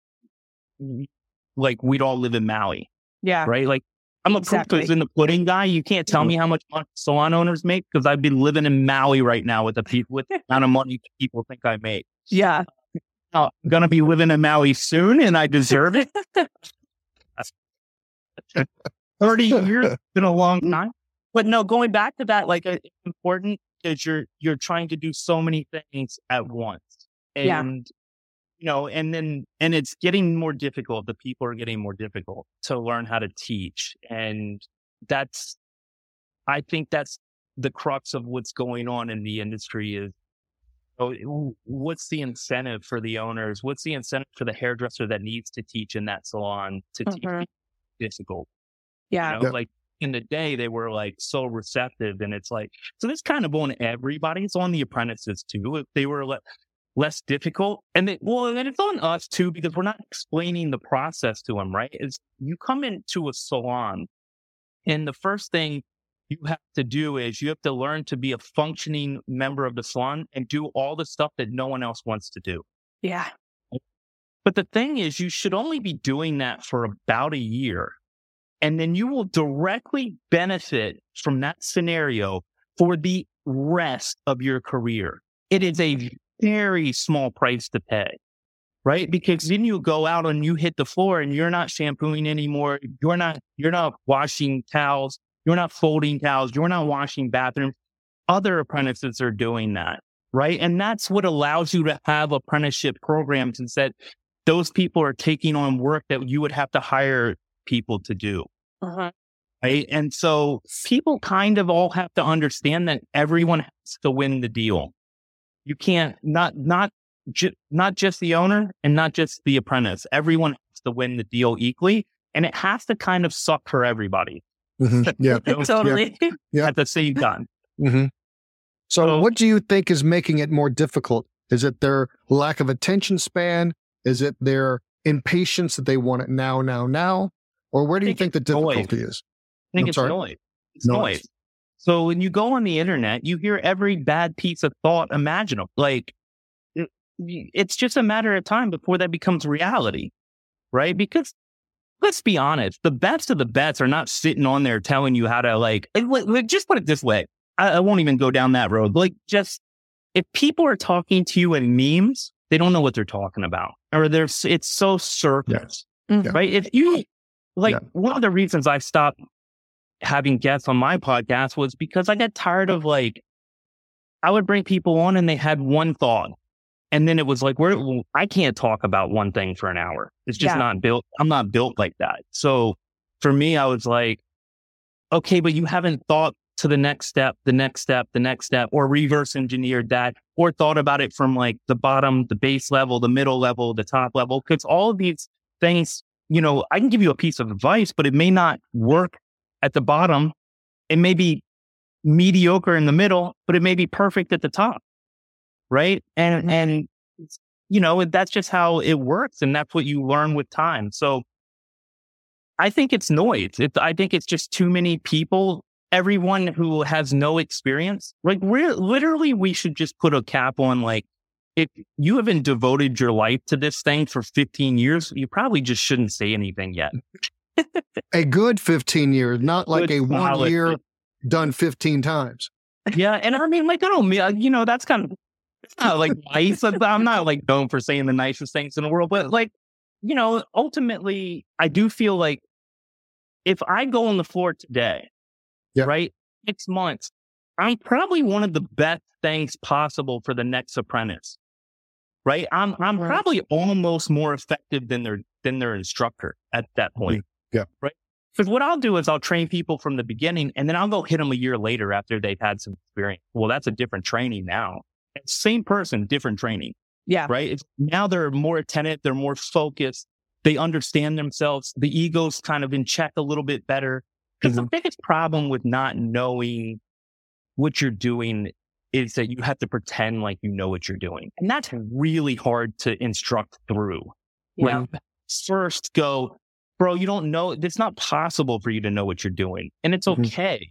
[SPEAKER 3] like we'd all live in Maui.
[SPEAKER 1] Yeah.
[SPEAKER 3] Right. Like I'm a exactly. proof in the pudding guy. You can't tell me how much money salon owners make because I'd be living in Maui right now with the people with the amount of money people think I make.
[SPEAKER 1] Yeah.
[SPEAKER 3] I'm gonna be living in Maui soon, and I deserve it. Thirty years been a long time. But no, going back to that, like it's important because you're you're trying to do so many things at once. And yeah. you know, and then and it's getting more difficult. The people are getting more difficult to learn how to teach. And that's I think that's the crux of what's going on in the industry is oh, what's the incentive for the owners? What's the incentive for the hairdresser that needs to teach in that salon to mm-hmm. teach difficult?
[SPEAKER 1] Yeah.
[SPEAKER 3] You know, Like in the day they were like so receptive and it's like so this kind of on everybody it's on the apprentices too if they were le- less difficult and they, well and it's on us too because we're not explaining the process to them right? Is you come into a salon and the first thing you have to do is you have to learn to be a functioning member of the salon and do all the stuff that no one else wants to do.
[SPEAKER 1] Yeah.
[SPEAKER 3] But the thing is you should only be doing that for about a year and then you will directly benefit from that scenario for the rest of your career. It is a very small price to pay, right? Because then you go out and you hit the floor and you're not shampooing anymore. You're not, you're not washing towels. You're not folding towels. You're not washing bathrooms. Other apprentices are doing that, right? And that's what allows you to have apprenticeship programs instead. Those people are taking on work that you would have to hire people to do. Uh-huh. Right. And so people kind of all have to understand that everyone has to win the deal. You can't not, not, ju- not just the owner and not just the apprentice. Everyone has to win the deal equally and it has to kind of suck for everybody.
[SPEAKER 2] Mm-hmm. Yeah.
[SPEAKER 1] totally.
[SPEAKER 3] Yeah. At the same time.
[SPEAKER 2] Mm-hmm. So, so, what do you think is making it more difficult? Is it their lack of attention span? Is it their impatience that they want it now, now, now? Or where do you think, think the difficulty
[SPEAKER 3] noise.
[SPEAKER 2] is?
[SPEAKER 3] I think I'm it's sorry? noise. It's noise. noise. So when you go on the internet, you hear every bad piece of thought imaginable. Like it, it's just a matter of time before that becomes reality, right? Because let's be honest, the best of the best are not sitting on there telling you how to like, eh, just put it this way. I, I won't even go down that road. Like just if people are talking to you in memes, they don't know what they're talking about or there's, it's so surface, yeah. right? If you, like yeah. one of the reasons I stopped having guests on my podcast was because I got tired of like, I would bring people on and they had one thought. And then it was like, where I can't talk about one thing for an hour. It's just yeah. not built. I'm not built like that. So for me, I was like, okay, but you haven't thought to the next step, the next step, the next step, or reverse engineered that, or thought about it from like the bottom, the base level, the middle level, the top level. Cause all of these things, you know, I can give you a piece of advice, but it may not work at the bottom. It may be mediocre in the middle, but it may be perfect at the top. Right. And,
[SPEAKER 1] Mm-hmm.
[SPEAKER 3] and, you know, that's just how it works. And that's what you learn with time. So I think it's noise. It, I think it's just too many people. Everyone who has no experience, like we're literally, we should just put a cap on like, if you haven't devoted your life to this thing for 15 years, you probably just shouldn't say anything yet.
[SPEAKER 2] A good 15 years, not like
[SPEAKER 3] Good
[SPEAKER 2] a one
[SPEAKER 3] solid
[SPEAKER 2] year done 15 times.
[SPEAKER 3] yeah. And I mean, like, I don't mean, uh, you know, that's kind of not like nice. I'm not like known for saying the nicest things in the world, but like, you know, ultimately, I do feel like if I go on the floor today,
[SPEAKER 2] Yeah.
[SPEAKER 3] right, six months, I'm probably one of the best things possible for the next apprentice. Right. I'm I'm
[SPEAKER 1] Right.
[SPEAKER 3] probably almost more effective than their than their instructor at that point.
[SPEAKER 2] Yeah.
[SPEAKER 3] Right. Because what I'll do is I'll train people from the beginning and then I'll go hit them a year later after they've had some experience. Well, that's a different training now. Same person, different training,
[SPEAKER 1] Yeah.
[SPEAKER 3] right? It's, now they're more attentive. They're more focused. They understand themselves. The ego's kind of in check a little bit better. Because the mm-hmm. biggest problem with not knowing what you're doing is that you have to pretend like you know what you're doing. And that's really hard to instruct through.
[SPEAKER 1] Yeah.
[SPEAKER 3] Like, first go, bro, you don't know. It's not possible for you to know what you're doing. And it's
[SPEAKER 2] Mhm.
[SPEAKER 3] okay.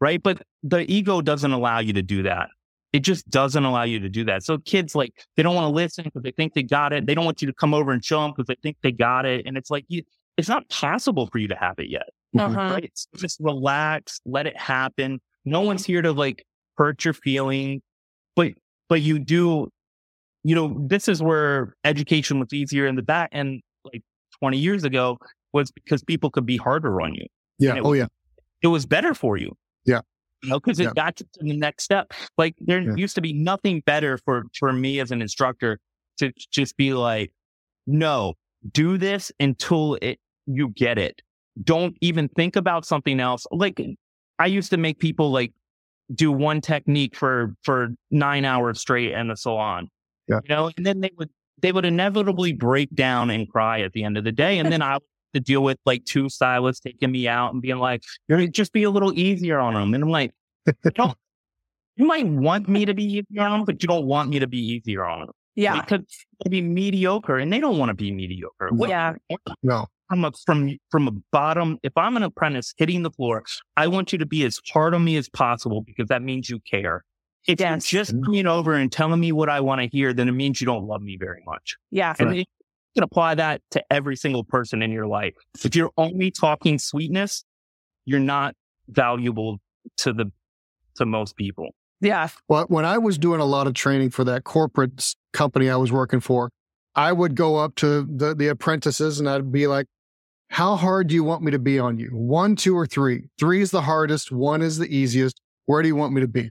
[SPEAKER 3] Right. But the ego doesn't allow you to do that. It just doesn't allow you to do that. So kids like, they don't want to listen because they think they got it. They don't want you to come over and show them because they think they got it. And it's like, you, it's not possible for you to have it yet.
[SPEAKER 1] Uh-huh.
[SPEAKER 3] Right. So just relax, let it happen. No one's here to like hurt your feeling, but, but you do, you know, this is where education was easier in the back. And like 20 years ago was because people could be harder on you.
[SPEAKER 2] Yeah. Oh, yeah.
[SPEAKER 3] It was better for you.
[SPEAKER 2] Yeah.
[SPEAKER 3] You know, because it
[SPEAKER 2] Yeah.
[SPEAKER 3] got you to the next step. Like there
[SPEAKER 2] Yeah.
[SPEAKER 3] used to be nothing better for, for me as an instructor to just be like, no, do this until it, you get it. Don't even think about something else. Like I used to make people like do one technique for, for nine hours straight in the salon.
[SPEAKER 2] Yeah.
[SPEAKER 3] You know, and then they would, they would inevitably break down and cry at the end of the day. And then I would have to deal with like two stylists taking me out and being like, you're just be a little easier on them. And I'm like, you don't, you might want me to be easier on them, but you don't want me to be easier on them.
[SPEAKER 1] Yeah.
[SPEAKER 3] Because they be mediocre and they don't want to be mediocre. What-
[SPEAKER 1] Yeah.
[SPEAKER 2] No.
[SPEAKER 3] I'm a, from from a bottom. If I'm an apprentice hitting the floor, I want you to be as hard on me as possible because that means you care. If
[SPEAKER 1] Yes.
[SPEAKER 3] you're just mm-hmm. coming over and telling me what I want to hear, then it means you don't love me very much.
[SPEAKER 1] Yeah.
[SPEAKER 3] And you can apply that to every single person in your life. If you're only talking sweetness, you're not valuable to the to most people.
[SPEAKER 1] Yeah.
[SPEAKER 2] Well, when I was doing a lot of training for that corporate company I was working for, I would go up to the, the apprentices and I'd be like, how hard do you want me to be on you? One, two, or three? Three is the hardest. One is the easiest. Where do you want me to be?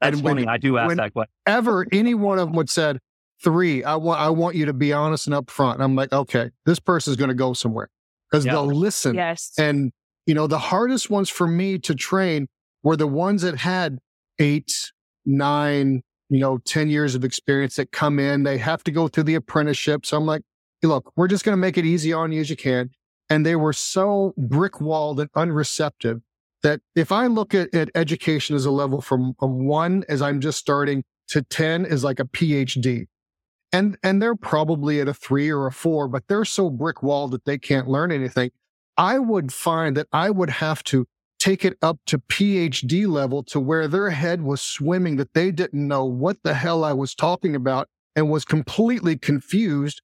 [SPEAKER 3] That's
[SPEAKER 2] And when-
[SPEAKER 3] funny. I do ask
[SPEAKER 2] when-
[SPEAKER 3] that question.
[SPEAKER 2] Ever any one of them would said, three, I want, I want you to be honest and upfront. And I'm like, okay, this person's going to go somewhere because
[SPEAKER 3] Yeah.
[SPEAKER 2] they'll listen.
[SPEAKER 1] Yes.
[SPEAKER 2] And, you know, the hardest ones for me to train were the ones that had eight, nine, you know, 10 years of experience that come in. They have to go through the apprenticeship. So I'm like, "Hey, look, we're just going to make it easy on you as you can. And they were so brick walled and unreceptive that if I look at, at education as a level from a one as I'm just starting to 10 is like a PhD. And, and they're probably at a three or a four, but they're so brick walled that they can't learn anything. I would find that I would have to take it up to PhD level to where their head was swimming, that they didn't know what the hell I was talking about and was completely confused.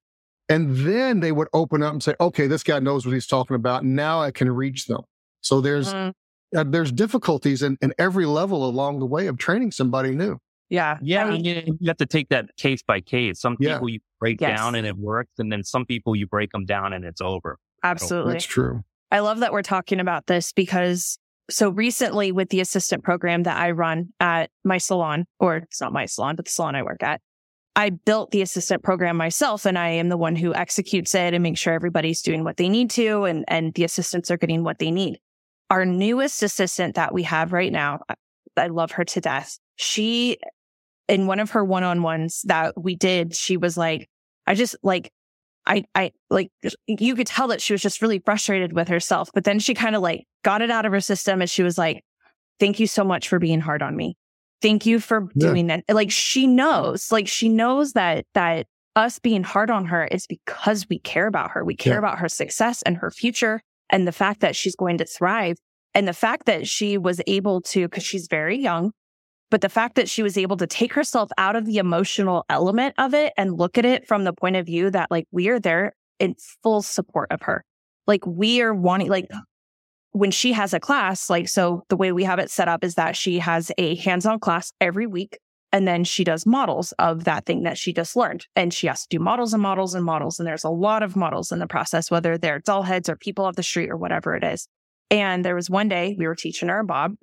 [SPEAKER 2] And then they would open up and say, okay, this guy knows what he's talking about. Now I can reach them. So there's,
[SPEAKER 1] Mhm.
[SPEAKER 2] uh, there's difficulties in, in every level along the way of training somebody new.
[SPEAKER 1] Yeah.
[SPEAKER 3] Yeah,
[SPEAKER 1] I mean,
[SPEAKER 3] you, you have to take that case by case. Some
[SPEAKER 2] Yeah.
[SPEAKER 3] people you break
[SPEAKER 1] Yes.
[SPEAKER 3] down and it works, and then some people you break them down and it's over.
[SPEAKER 1] absolutely.
[SPEAKER 2] That's true.
[SPEAKER 1] I love that we're talking about this because so recently with the assistant program that I run at my salon, or it's not my salon, but the salon I work at, I built the assistant program myself and I am the one who executes it and makes sure everybody's doing what they need to and, and the assistants are getting what they need. our newest assistant that we have right now, I love her to death. She, in one of her one on ones that we did, she was like, I just like, I, I like, you could tell that she was just really frustrated with herself. But then she kind of like got it out of her system and she was like, thank you so much for being hard on me. Thank you for doing that. Like she knows, like she knows that, that us being hard on her is because we care about her. We care yeah. about her success and her future and the fact that she's going to thrive. And the fact that she was able to, because she's very young, but the fact that she was able to take herself out of the emotional element of it and look at it from the point of view that, like, we are there in full support of her. Like, we are wanting, like, when she has a class, like, so the way we have it set up is that she has a hands on class every week. And then she does models of that thing that she just learned. And she has to do models and models and models. And there's a lot of models in the process, whether they're doll heads or people off the street or whatever it is. And there was one day we were teaching her a bob.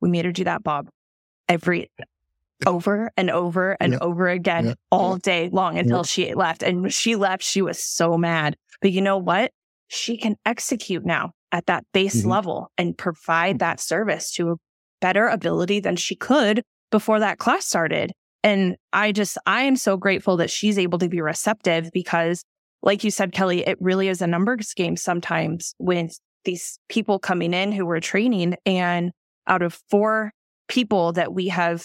[SPEAKER 1] We made her do that bob every over and over and over again all day long until she left. And when she left, she was so mad. But you know what? She can execute now at that base mm-hmm. level and provide that service to a better ability than she could before that class started. And I just, I am so grateful that she's able to be receptive because, like you said, Kelly, it really is a numbers game sometimes with these people coming in who were training. And out of four people that we have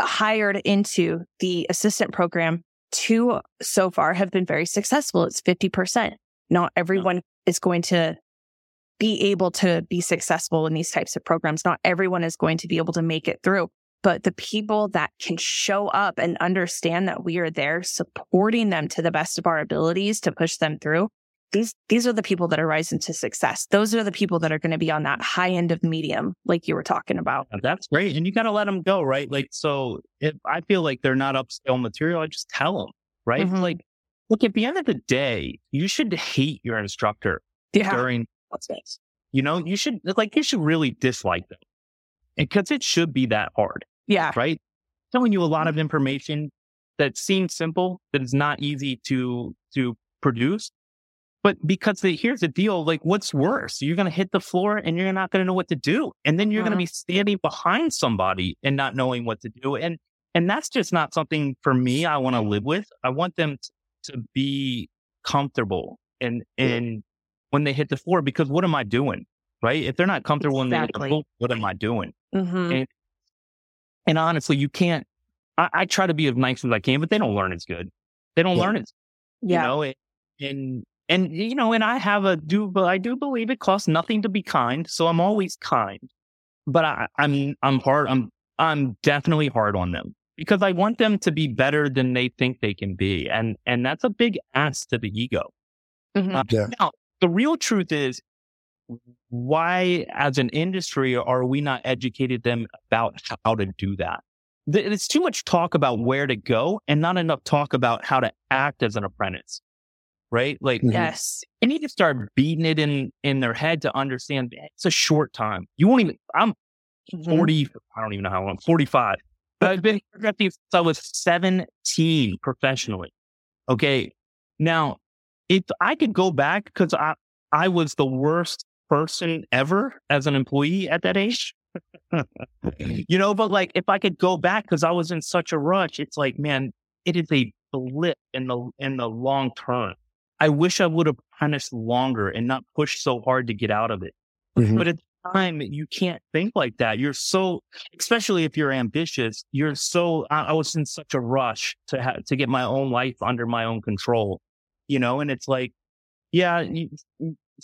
[SPEAKER 1] hired into the assistant program, two so far have been very successful. It's 50%. Not everyone is going to be able to be successful in these types of programs. Not everyone is going to be able to make it through. But the people that can show up and understand that we are there supporting them to the best of our abilities to push them through, these these are the people that are rising to success. Those are the people that are going to be on that high end of medium, like you were talking about.
[SPEAKER 3] That's great, and you got to let them go, right? Like, so if I feel like they're not upscale material, I just tell them, right? Mm-hmm. Like, look, at the end of the day, you should hate your instructor yeah. during class. You know, you should like you should really dislike them, because it should be that hard.
[SPEAKER 1] Yeah,
[SPEAKER 3] right. Telling you a lot of information that seems simple, that is not easy to to produce but because the, here's the deal, like what's worse? You're going to hit the floor and you're not going to know what to do. And then you're mm-hmm. going to be standing behind somebody and not knowing what to do. And, and that's just not something for me I want to live with. I want them to, to be comfortable and, and when they hit the floor, because what am I doing? Right. If they're not comfortable exactly. hit the floor, what am I doing? Mm-hmm. And, and honestly, you can't, I, I, try to be as nice as I can, but they don't learn as good. They don't yeah. learn it. Yeah. You know, and, and and you know, and I have a do, but I do believe it costs nothing to be kind, so I'm always kind. But I, I'm I'm hard. I'm I'm definitely hard on them because I want them to be better than they think they can be, and and that's a big ass to the ego. Mm-hmm. Uh, yeah. Now, the real truth is, why, as an industry, are we not educated them about how to do that? It's too much talk about where to go and not enough talk about how to act as an apprentice right? Like,
[SPEAKER 1] mm-hmm. yes,
[SPEAKER 3] you need to start beating it in in their head to understand it's a short time. You won't even. I'm mm-hmm. 40. I don't even know how long. 45. But I've been since I was 17 professionally. Okay. Now, if I could go back because I I was the worst person ever as an employee at that age. you know, but like if I could go back because I was in such a rush, it's like, man, it is a blip in the in the long term. I wish I would have punished longer and not pushed so hard to get out of it. Mm-hmm. But the time, you can't think like that. You're so, especially if you're ambitious, you're so, I, I was in such a rush to have, to get my own life under my own control, you know, and it's like, yeah, you,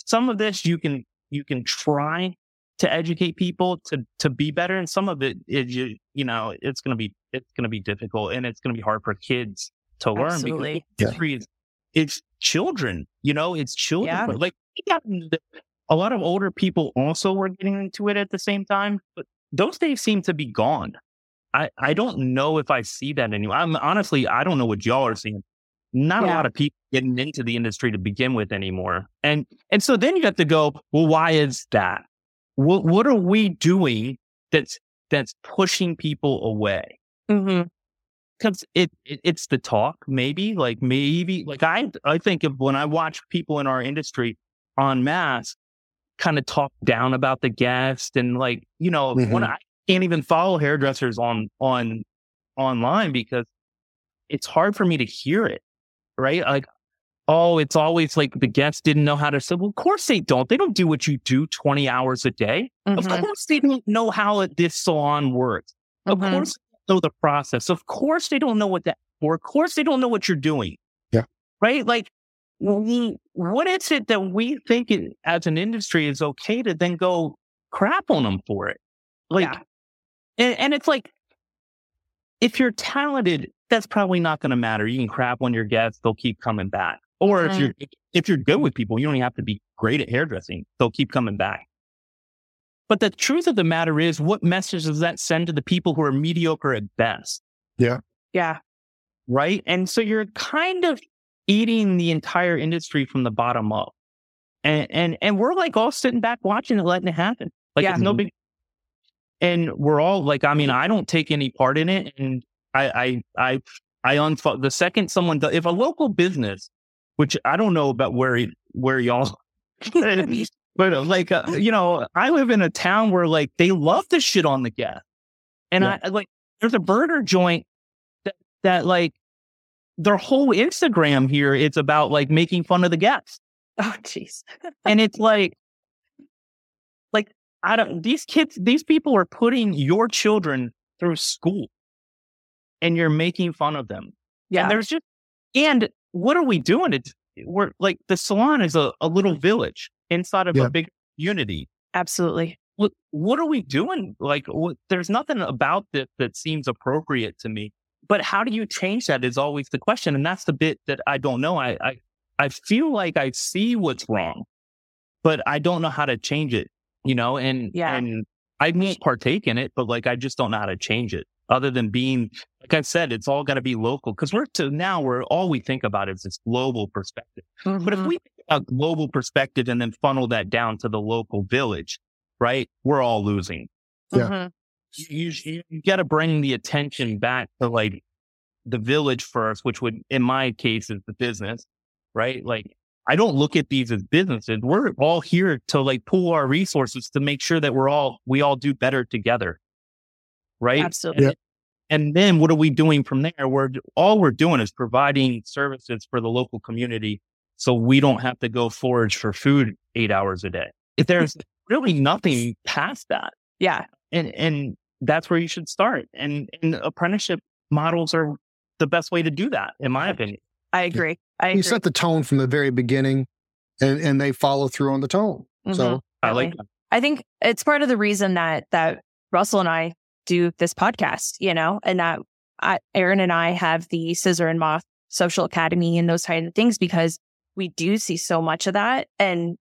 [SPEAKER 3] some of this you can, you can try to educate people to, to be better. And some of it is, you, you know, it's going to be, it's going to be difficult and it's going to be hard for kids to learn
[SPEAKER 1] Absolutely.
[SPEAKER 3] because is it's children, you know, it's children. Yeah. Like a lot of older people also were getting into it at the same time, but those days seem to be gone. I, I don't know if I see that anymore. I'm honestly, I don't know what y'all are seeing. Not yeah. a lot of people getting into the industry to begin with anymore. And, and so then you have to go, well, why is that? What, what are we doing that's, that's pushing people away? Mm-hmm because it, it, it's the talk maybe like maybe like i i think of when i watch people in our industry on mass kind of talk down about the guest and like, you know,
[SPEAKER 2] Mhm.
[SPEAKER 3] when I can't even follow hairdressers on, on, online because it's hard for me to hear it. Right. Like, oh, it's always like the guests didn't know how to say, well, of course they don't. They don't do what you do 20 hours a day. Of
[SPEAKER 1] Mhm.
[SPEAKER 3] course they don't know how this salon works. Of
[SPEAKER 1] Mhm.
[SPEAKER 3] course they don't know the process. Of course they don't know what that for. Of course they don't know what you're doing.
[SPEAKER 2] Yeah.
[SPEAKER 3] Right? Like we, what is it that we think it, as an industry is okay to then go crap on them for it? Like,
[SPEAKER 1] Yeah.
[SPEAKER 3] and, and it's like, if you're talented, that's probably not going to matter. You can crap on your guests; they'll keep coming back. Or if you're mm. if you're good with people, you don't have to be great at hairdressing; they'll keep coming back. But the truth of the matter is, what message does that send to the people who are mediocre at best?
[SPEAKER 1] Yeah, yeah.
[SPEAKER 3] right? And so you're kind of eating the entire industry from the bottom up. And and and we're like all sitting back watching it, letting it happen. Like
[SPEAKER 1] Yeah.
[SPEAKER 3] it's no big and we're all like, I mean, I don't take any part in it. And I I I I unfollow the second someone does if a local business, which I don't know about where where y'all but uh, like uh, you know, I live in a town where like they love to shit on the guest. And
[SPEAKER 2] Yeah.
[SPEAKER 3] I like there's a burger joint that, that like their whole Instagram here, it's about like making fun of the guests.
[SPEAKER 1] Oh, jeez.
[SPEAKER 3] And it's like, like, I don't, these kids, these people are putting your children through school and you're making fun of them.
[SPEAKER 1] Yeah.
[SPEAKER 3] And there's just, and what are we doing? It's, we're like, the salon is a, a little village inside of
[SPEAKER 2] Yeah.
[SPEAKER 3] a big unity.
[SPEAKER 1] Absolutely.
[SPEAKER 3] What, what are we doing? Like, what, there's nothing about this that seems appropriate to me. But how do you change that is always the question. And that's the bit that I don't know. I, I, I feel like I see what's wrong, but I don't know how to change it, you know, and,
[SPEAKER 1] Yeah.
[SPEAKER 3] and I won't partake in it, but like, I just don't know how to change it other than being, like I said, it's all got to be local because we're to now where all we think about is this global perspective. But if
[SPEAKER 1] Mhm.
[SPEAKER 3] we think about global perspective and then funnel that down to the local village, right? We're all losing.
[SPEAKER 2] Yeah.
[SPEAKER 1] Mhm.
[SPEAKER 3] You, you, you got to bring the attention back to like the village first, which would, in my case, is the business, right? Like I don't look at these as businesses. We're all here to like pool our resources to make sure that we're all, we all do better together. Right.
[SPEAKER 1] Absolutely.
[SPEAKER 2] Yeah.
[SPEAKER 3] And then what are we doing from there? We're all we're doing is providing services for the local community so we don't have to go forage for food eight hours a day. If there's really nothing past that.
[SPEAKER 1] Yeah.
[SPEAKER 3] And and that's where you should start. And and apprenticeship models are the best way to do that, in my opinion.
[SPEAKER 1] I agree. I agree.
[SPEAKER 2] You set the tone from the very beginning and, and they follow through on the tone.
[SPEAKER 1] Mhm.
[SPEAKER 2] So
[SPEAKER 3] I like that.
[SPEAKER 1] I think it's part of the reason that that Russell and I do this podcast, you know, and that I, Aaron and I have the Scissor and Moth Social Academy and those kind of things because we do see so much of that, and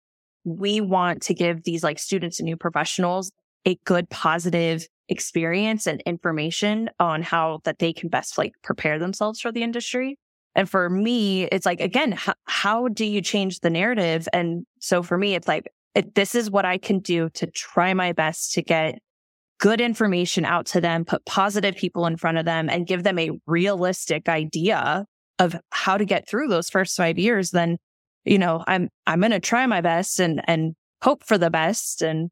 [SPEAKER 1] we want to give these like students and new professionals a good, positive experience and information on how that they can best like prepare themselves for the industry. And for me, it's like again, how, how do you change the narrative? And so for me, it's like it, this is what I can do to try my best to get good information out to them, put positive people in front of them and give them a realistic idea of how to get through those first five years. Then, you know, I'm, I'm going to try my best and, and hope for the best. And,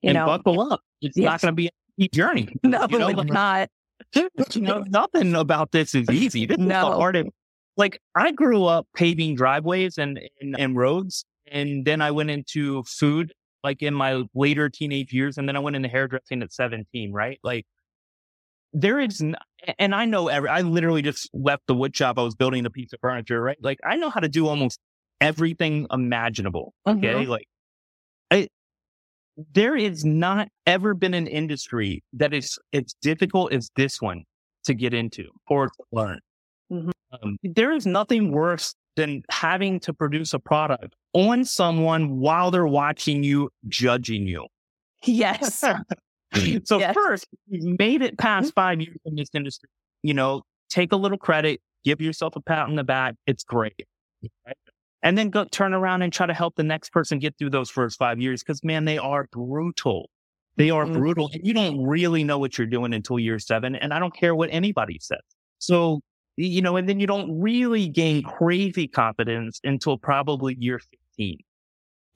[SPEAKER 1] you
[SPEAKER 3] and
[SPEAKER 1] know,
[SPEAKER 3] buckle up. It's
[SPEAKER 1] Yes.
[SPEAKER 3] not going to be journey.
[SPEAKER 1] no,
[SPEAKER 3] you know,
[SPEAKER 1] it's
[SPEAKER 3] like-
[SPEAKER 1] not.
[SPEAKER 3] you know, nothing about this is easy. This is the
[SPEAKER 1] No.
[SPEAKER 3] hard. Like I grew up paving driveways and, and and roads, and then I went into food like in my later teenage years, and then I went into hairdressing at seventeen. Right, like there is, n- and I know every. I literally just left the wood shop. I was building a piece of furniture. Right, like I know how to do almost everything imaginable. Mm-hmm. Okay, like I. There is not ever been an industry that is as difficult as this one to get into or to learn.
[SPEAKER 1] Mhm.
[SPEAKER 3] Um, there is nothing worse than having to produce a product on someone while they're watching you, judging you.
[SPEAKER 1] Yes.
[SPEAKER 3] so
[SPEAKER 1] Yes.
[SPEAKER 3] first, you made it past five years in this industry. You know, take a little credit, give yourself a pat on the back. It's great. Right? And then go turn around and try to help the next person get through those first five years. Cause man, they are brutal. They are
[SPEAKER 1] Mhm.
[SPEAKER 3] brutal. And you don't really know what you're doing until year seven. And I don't care what anybody says. So, you know, and then you don't really gain crazy confidence until probably year 15.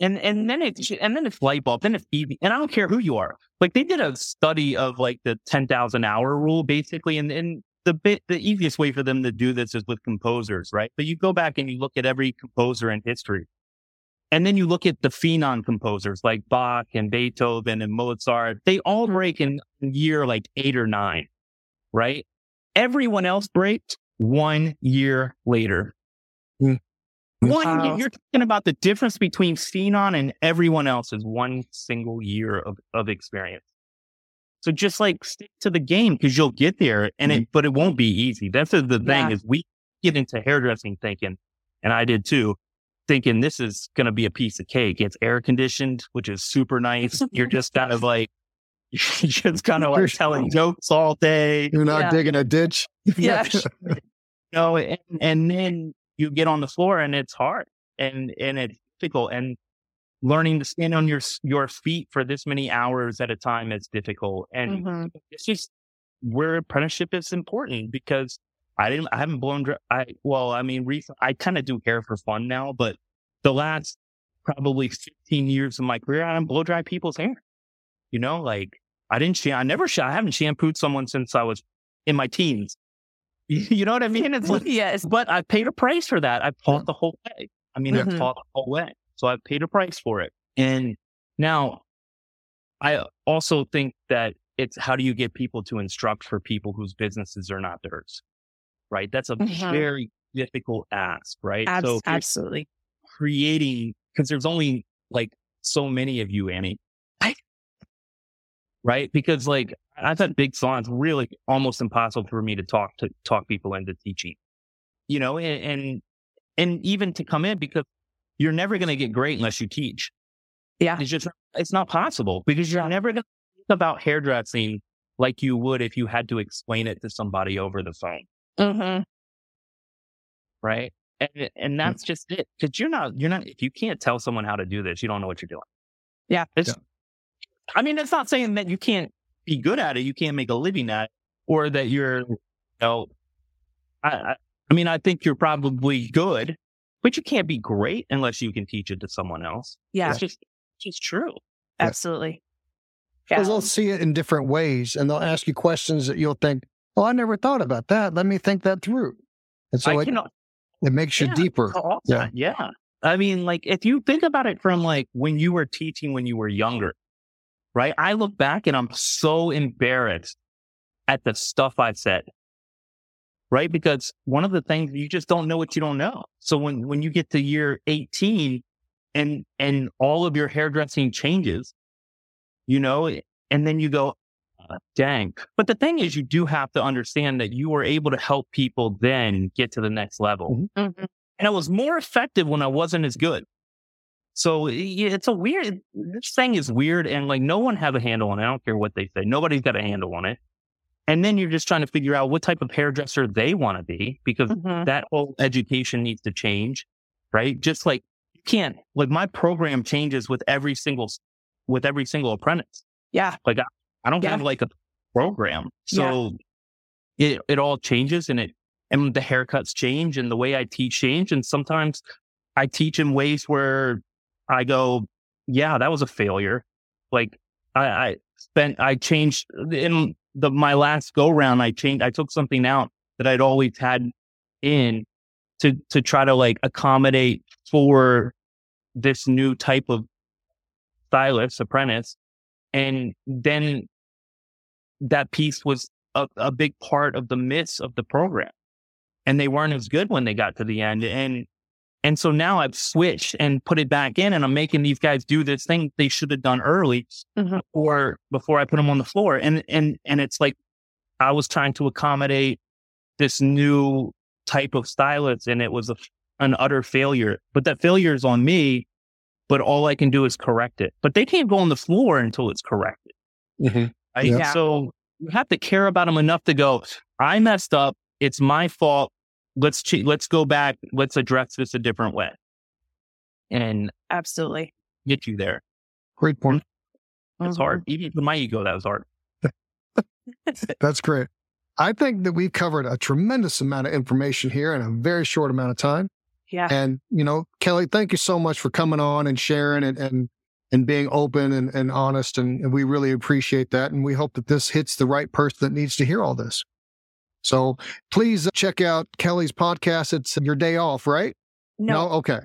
[SPEAKER 3] And and then it's and then it's light bulb, then it's easy. And I don't care who you are. Like they did a study of like the ten thousand hour rule, basically, and and the bit the easiest way for them to do this is with composers, right? But you go back and you look at every composer in history. And then you look at the phenom composers like Bach and Beethoven and Mozart. They all break in year like eight or nine, right? Everyone else breaks one year later.
[SPEAKER 2] Mm.
[SPEAKER 3] One,
[SPEAKER 1] Wow.
[SPEAKER 3] you're talking about the difference between phenom and everyone else is one single year of, of experience. So just like stick to the game because you'll get there and mm-hmm. it, but it won't be easy. That's the the thing is we get into hairdressing thinking, and I did too, thinking this is going to be a piece of cake. It's air conditioned, which is super nice. You're just kind of like, you're just kind of like telling jokes all day.
[SPEAKER 2] You're not
[SPEAKER 1] Yeah.
[SPEAKER 2] digging a ditch.
[SPEAKER 1] Yeah.
[SPEAKER 3] you know, and, and then you get on the floor and it's hard and, and it's difficult and learning to stand on your, your feet for this many hours at a time is difficult. And
[SPEAKER 1] Mhm.
[SPEAKER 3] it's just where apprenticeship is important because I didn't, I haven't blown, dry, I, well, I mean, recent, I kind of do hair for fun now, but the last probably 15 years of my career, I don't blow dry people's hair. You know, like I didn't, I never, I haven't shampooed someone since I was in my teens. You know what I mean? It's like,
[SPEAKER 1] Yes.
[SPEAKER 3] but I paid a price for that. I've taught the whole way. I mean,
[SPEAKER 1] Mhm.
[SPEAKER 3] I've taught the whole way. So I've paid a price for it. And now I also think that it's how do you get people to instruct for people whose businesses are not theirs? Right. That's a
[SPEAKER 1] Mhm.
[SPEAKER 3] very difficult ask, right? So
[SPEAKER 1] absolutely.
[SPEAKER 3] creating, because there's only like so many of you, Annie. Right. Because like I've had big salons, really almost impossible for me to talk to talk people into teaching, you know, and, and, and even to come in because you're never going to get great unless you teach.
[SPEAKER 1] Yeah.
[SPEAKER 3] It's just, it's not possible because you're
[SPEAKER 1] Yeah.
[SPEAKER 3] never going to think about hairdressing like you would if you had to explain it to somebody over the phone.
[SPEAKER 1] hmm
[SPEAKER 3] Right. And, and that's just it. Cause you're not, you're not, if you can't tell someone how to do this, you don't know what you're doing.
[SPEAKER 1] Yeah.
[SPEAKER 3] It's,
[SPEAKER 2] Yeah.
[SPEAKER 3] I mean, it's not saying that you can't be good at it. You can't make a living at it or that you're, you know, I, I, I mean, I think you're probably good, but you can't be great unless you can teach it to someone else.
[SPEAKER 1] Yeah.
[SPEAKER 3] It's just, it's just true.
[SPEAKER 1] Absolutely.
[SPEAKER 2] Because
[SPEAKER 1] Yeah.
[SPEAKER 2] they'll see it in different ways and they'll ask you questions that you'll think, well, I never thought about that. Let me think that through. And so
[SPEAKER 3] I
[SPEAKER 2] it,
[SPEAKER 3] can,
[SPEAKER 2] it makes you
[SPEAKER 3] Yeah.
[SPEAKER 2] deeper.
[SPEAKER 3] all
[SPEAKER 2] Yeah.
[SPEAKER 3] Yeah. I mean, like if you think about it from like when you were teaching when you were younger, right? I look back and I'm so embarrassed at the stuff I said. Right? Because one of the things you just don't know what you don't know. So when, when you get to year 18 and, and all of your hairdressing changes, you know, and then you go, "Uh, dang. But the thing is, you do have to understand that you were able to help people then get to the next level
[SPEAKER 1] Mhm.
[SPEAKER 3] and I was more effective when I wasn't as good. So it's a weird. This thing is weird, and like no one has a handle on it. I don't care what they say. Nobody's got a handle on it. And then you're just trying to figure out what type of hairdresser they want to be because
[SPEAKER 1] Mhm.
[SPEAKER 3] that whole education needs to change, right? Just like you can't like my program changes with every single with every single apprentice.
[SPEAKER 1] Yeah.
[SPEAKER 3] Like I, I don't
[SPEAKER 1] Yeah.
[SPEAKER 3] have like a program. So it it all changes and it and the haircuts change and the way I teach change. And sometimes I teach in ways where I go, yeah, that was a failure. Like I, I spent I changed in the my last go round, I changed I took something out that I'd always had in to to try to like accommodate for this new type of stylist apprentice. And then that piece was a, a big part of the miss of the program. And they weren't as good when they got to the end. And and so now I've switched and put it back in and I'm making these guys do this thing they should have done early
[SPEAKER 1] Mhm.
[SPEAKER 3] before before I put them on the floor. And and and it's like I was trying to accommodate this new type of stylist and it was a, an utter failure. But that failure is on me, but all I can do is correct it. But they can't go on the floor until it's corrected.
[SPEAKER 2] Mhm.
[SPEAKER 3] Right?
[SPEAKER 2] Yeah.
[SPEAKER 1] Yeah.
[SPEAKER 3] So you have to care about them enough to go, I messed up. It's my fault. Let's che- let's go back. Let's address this a different way and
[SPEAKER 1] Absolutely.
[SPEAKER 3] get you there.
[SPEAKER 2] Great point.
[SPEAKER 3] It's
[SPEAKER 1] Mhm.
[SPEAKER 3] hard. Even for my ego, that was hard.
[SPEAKER 2] That's great. I think that we've covered a tremendous amount of information here in a very short amount of time.
[SPEAKER 1] Yeah.
[SPEAKER 2] And, you know, Kelly, thank you so much for coming on and sharing and, and, and being open and, and honest. And, and we really appreciate that. And we hope that this hits the right person that needs to hear all this. So please check out Kelly's podcast. It's your day off, right?
[SPEAKER 1] No,
[SPEAKER 2] Okay.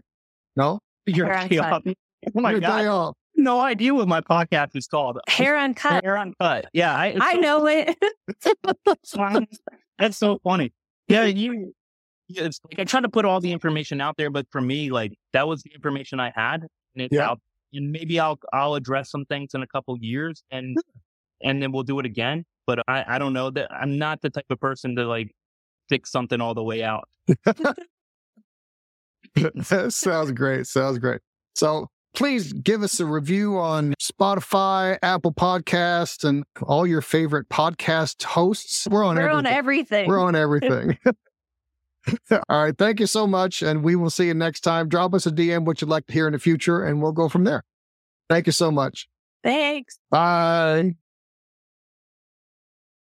[SPEAKER 2] No?
[SPEAKER 3] Your
[SPEAKER 1] Hair
[SPEAKER 3] day
[SPEAKER 1] uncut.
[SPEAKER 3] off. Oh my
[SPEAKER 2] your
[SPEAKER 3] god!
[SPEAKER 2] day off.
[SPEAKER 3] No idea what my podcast is called.
[SPEAKER 1] hair uncut.
[SPEAKER 3] Hair uncut. Yeah, I,
[SPEAKER 1] I
[SPEAKER 3] so-
[SPEAKER 1] know it.
[SPEAKER 3] That's so funny. Yeah, you. It's like I try to put all the information out there, but for me, like that was the information I had, and it's
[SPEAKER 2] Yeah.
[SPEAKER 3] out. And maybe I'll I'll address some things in a couple years, and and then we'll do it again. But I I don't know that I'm not the type of person to like fix something all the way out.
[SPEAKER 2] Sounds great. Sounds great. So please give us a review on Spotify, Apple Podcasts, and all your favorite podcast hosts. We're on
[SPEAKER 1] We're
[SPEAKER 2] everything.
[SPEAKER 1] on everything.
[SPEAKER 2] We're on everything. all right. Thank you so much. And we will see you next time. Drop us a DM what you'd like to hear in the future, and we'll go from there. Thank you so much.
[SPEAKER 1] Thanks.
[SPEAKER 2] Bye.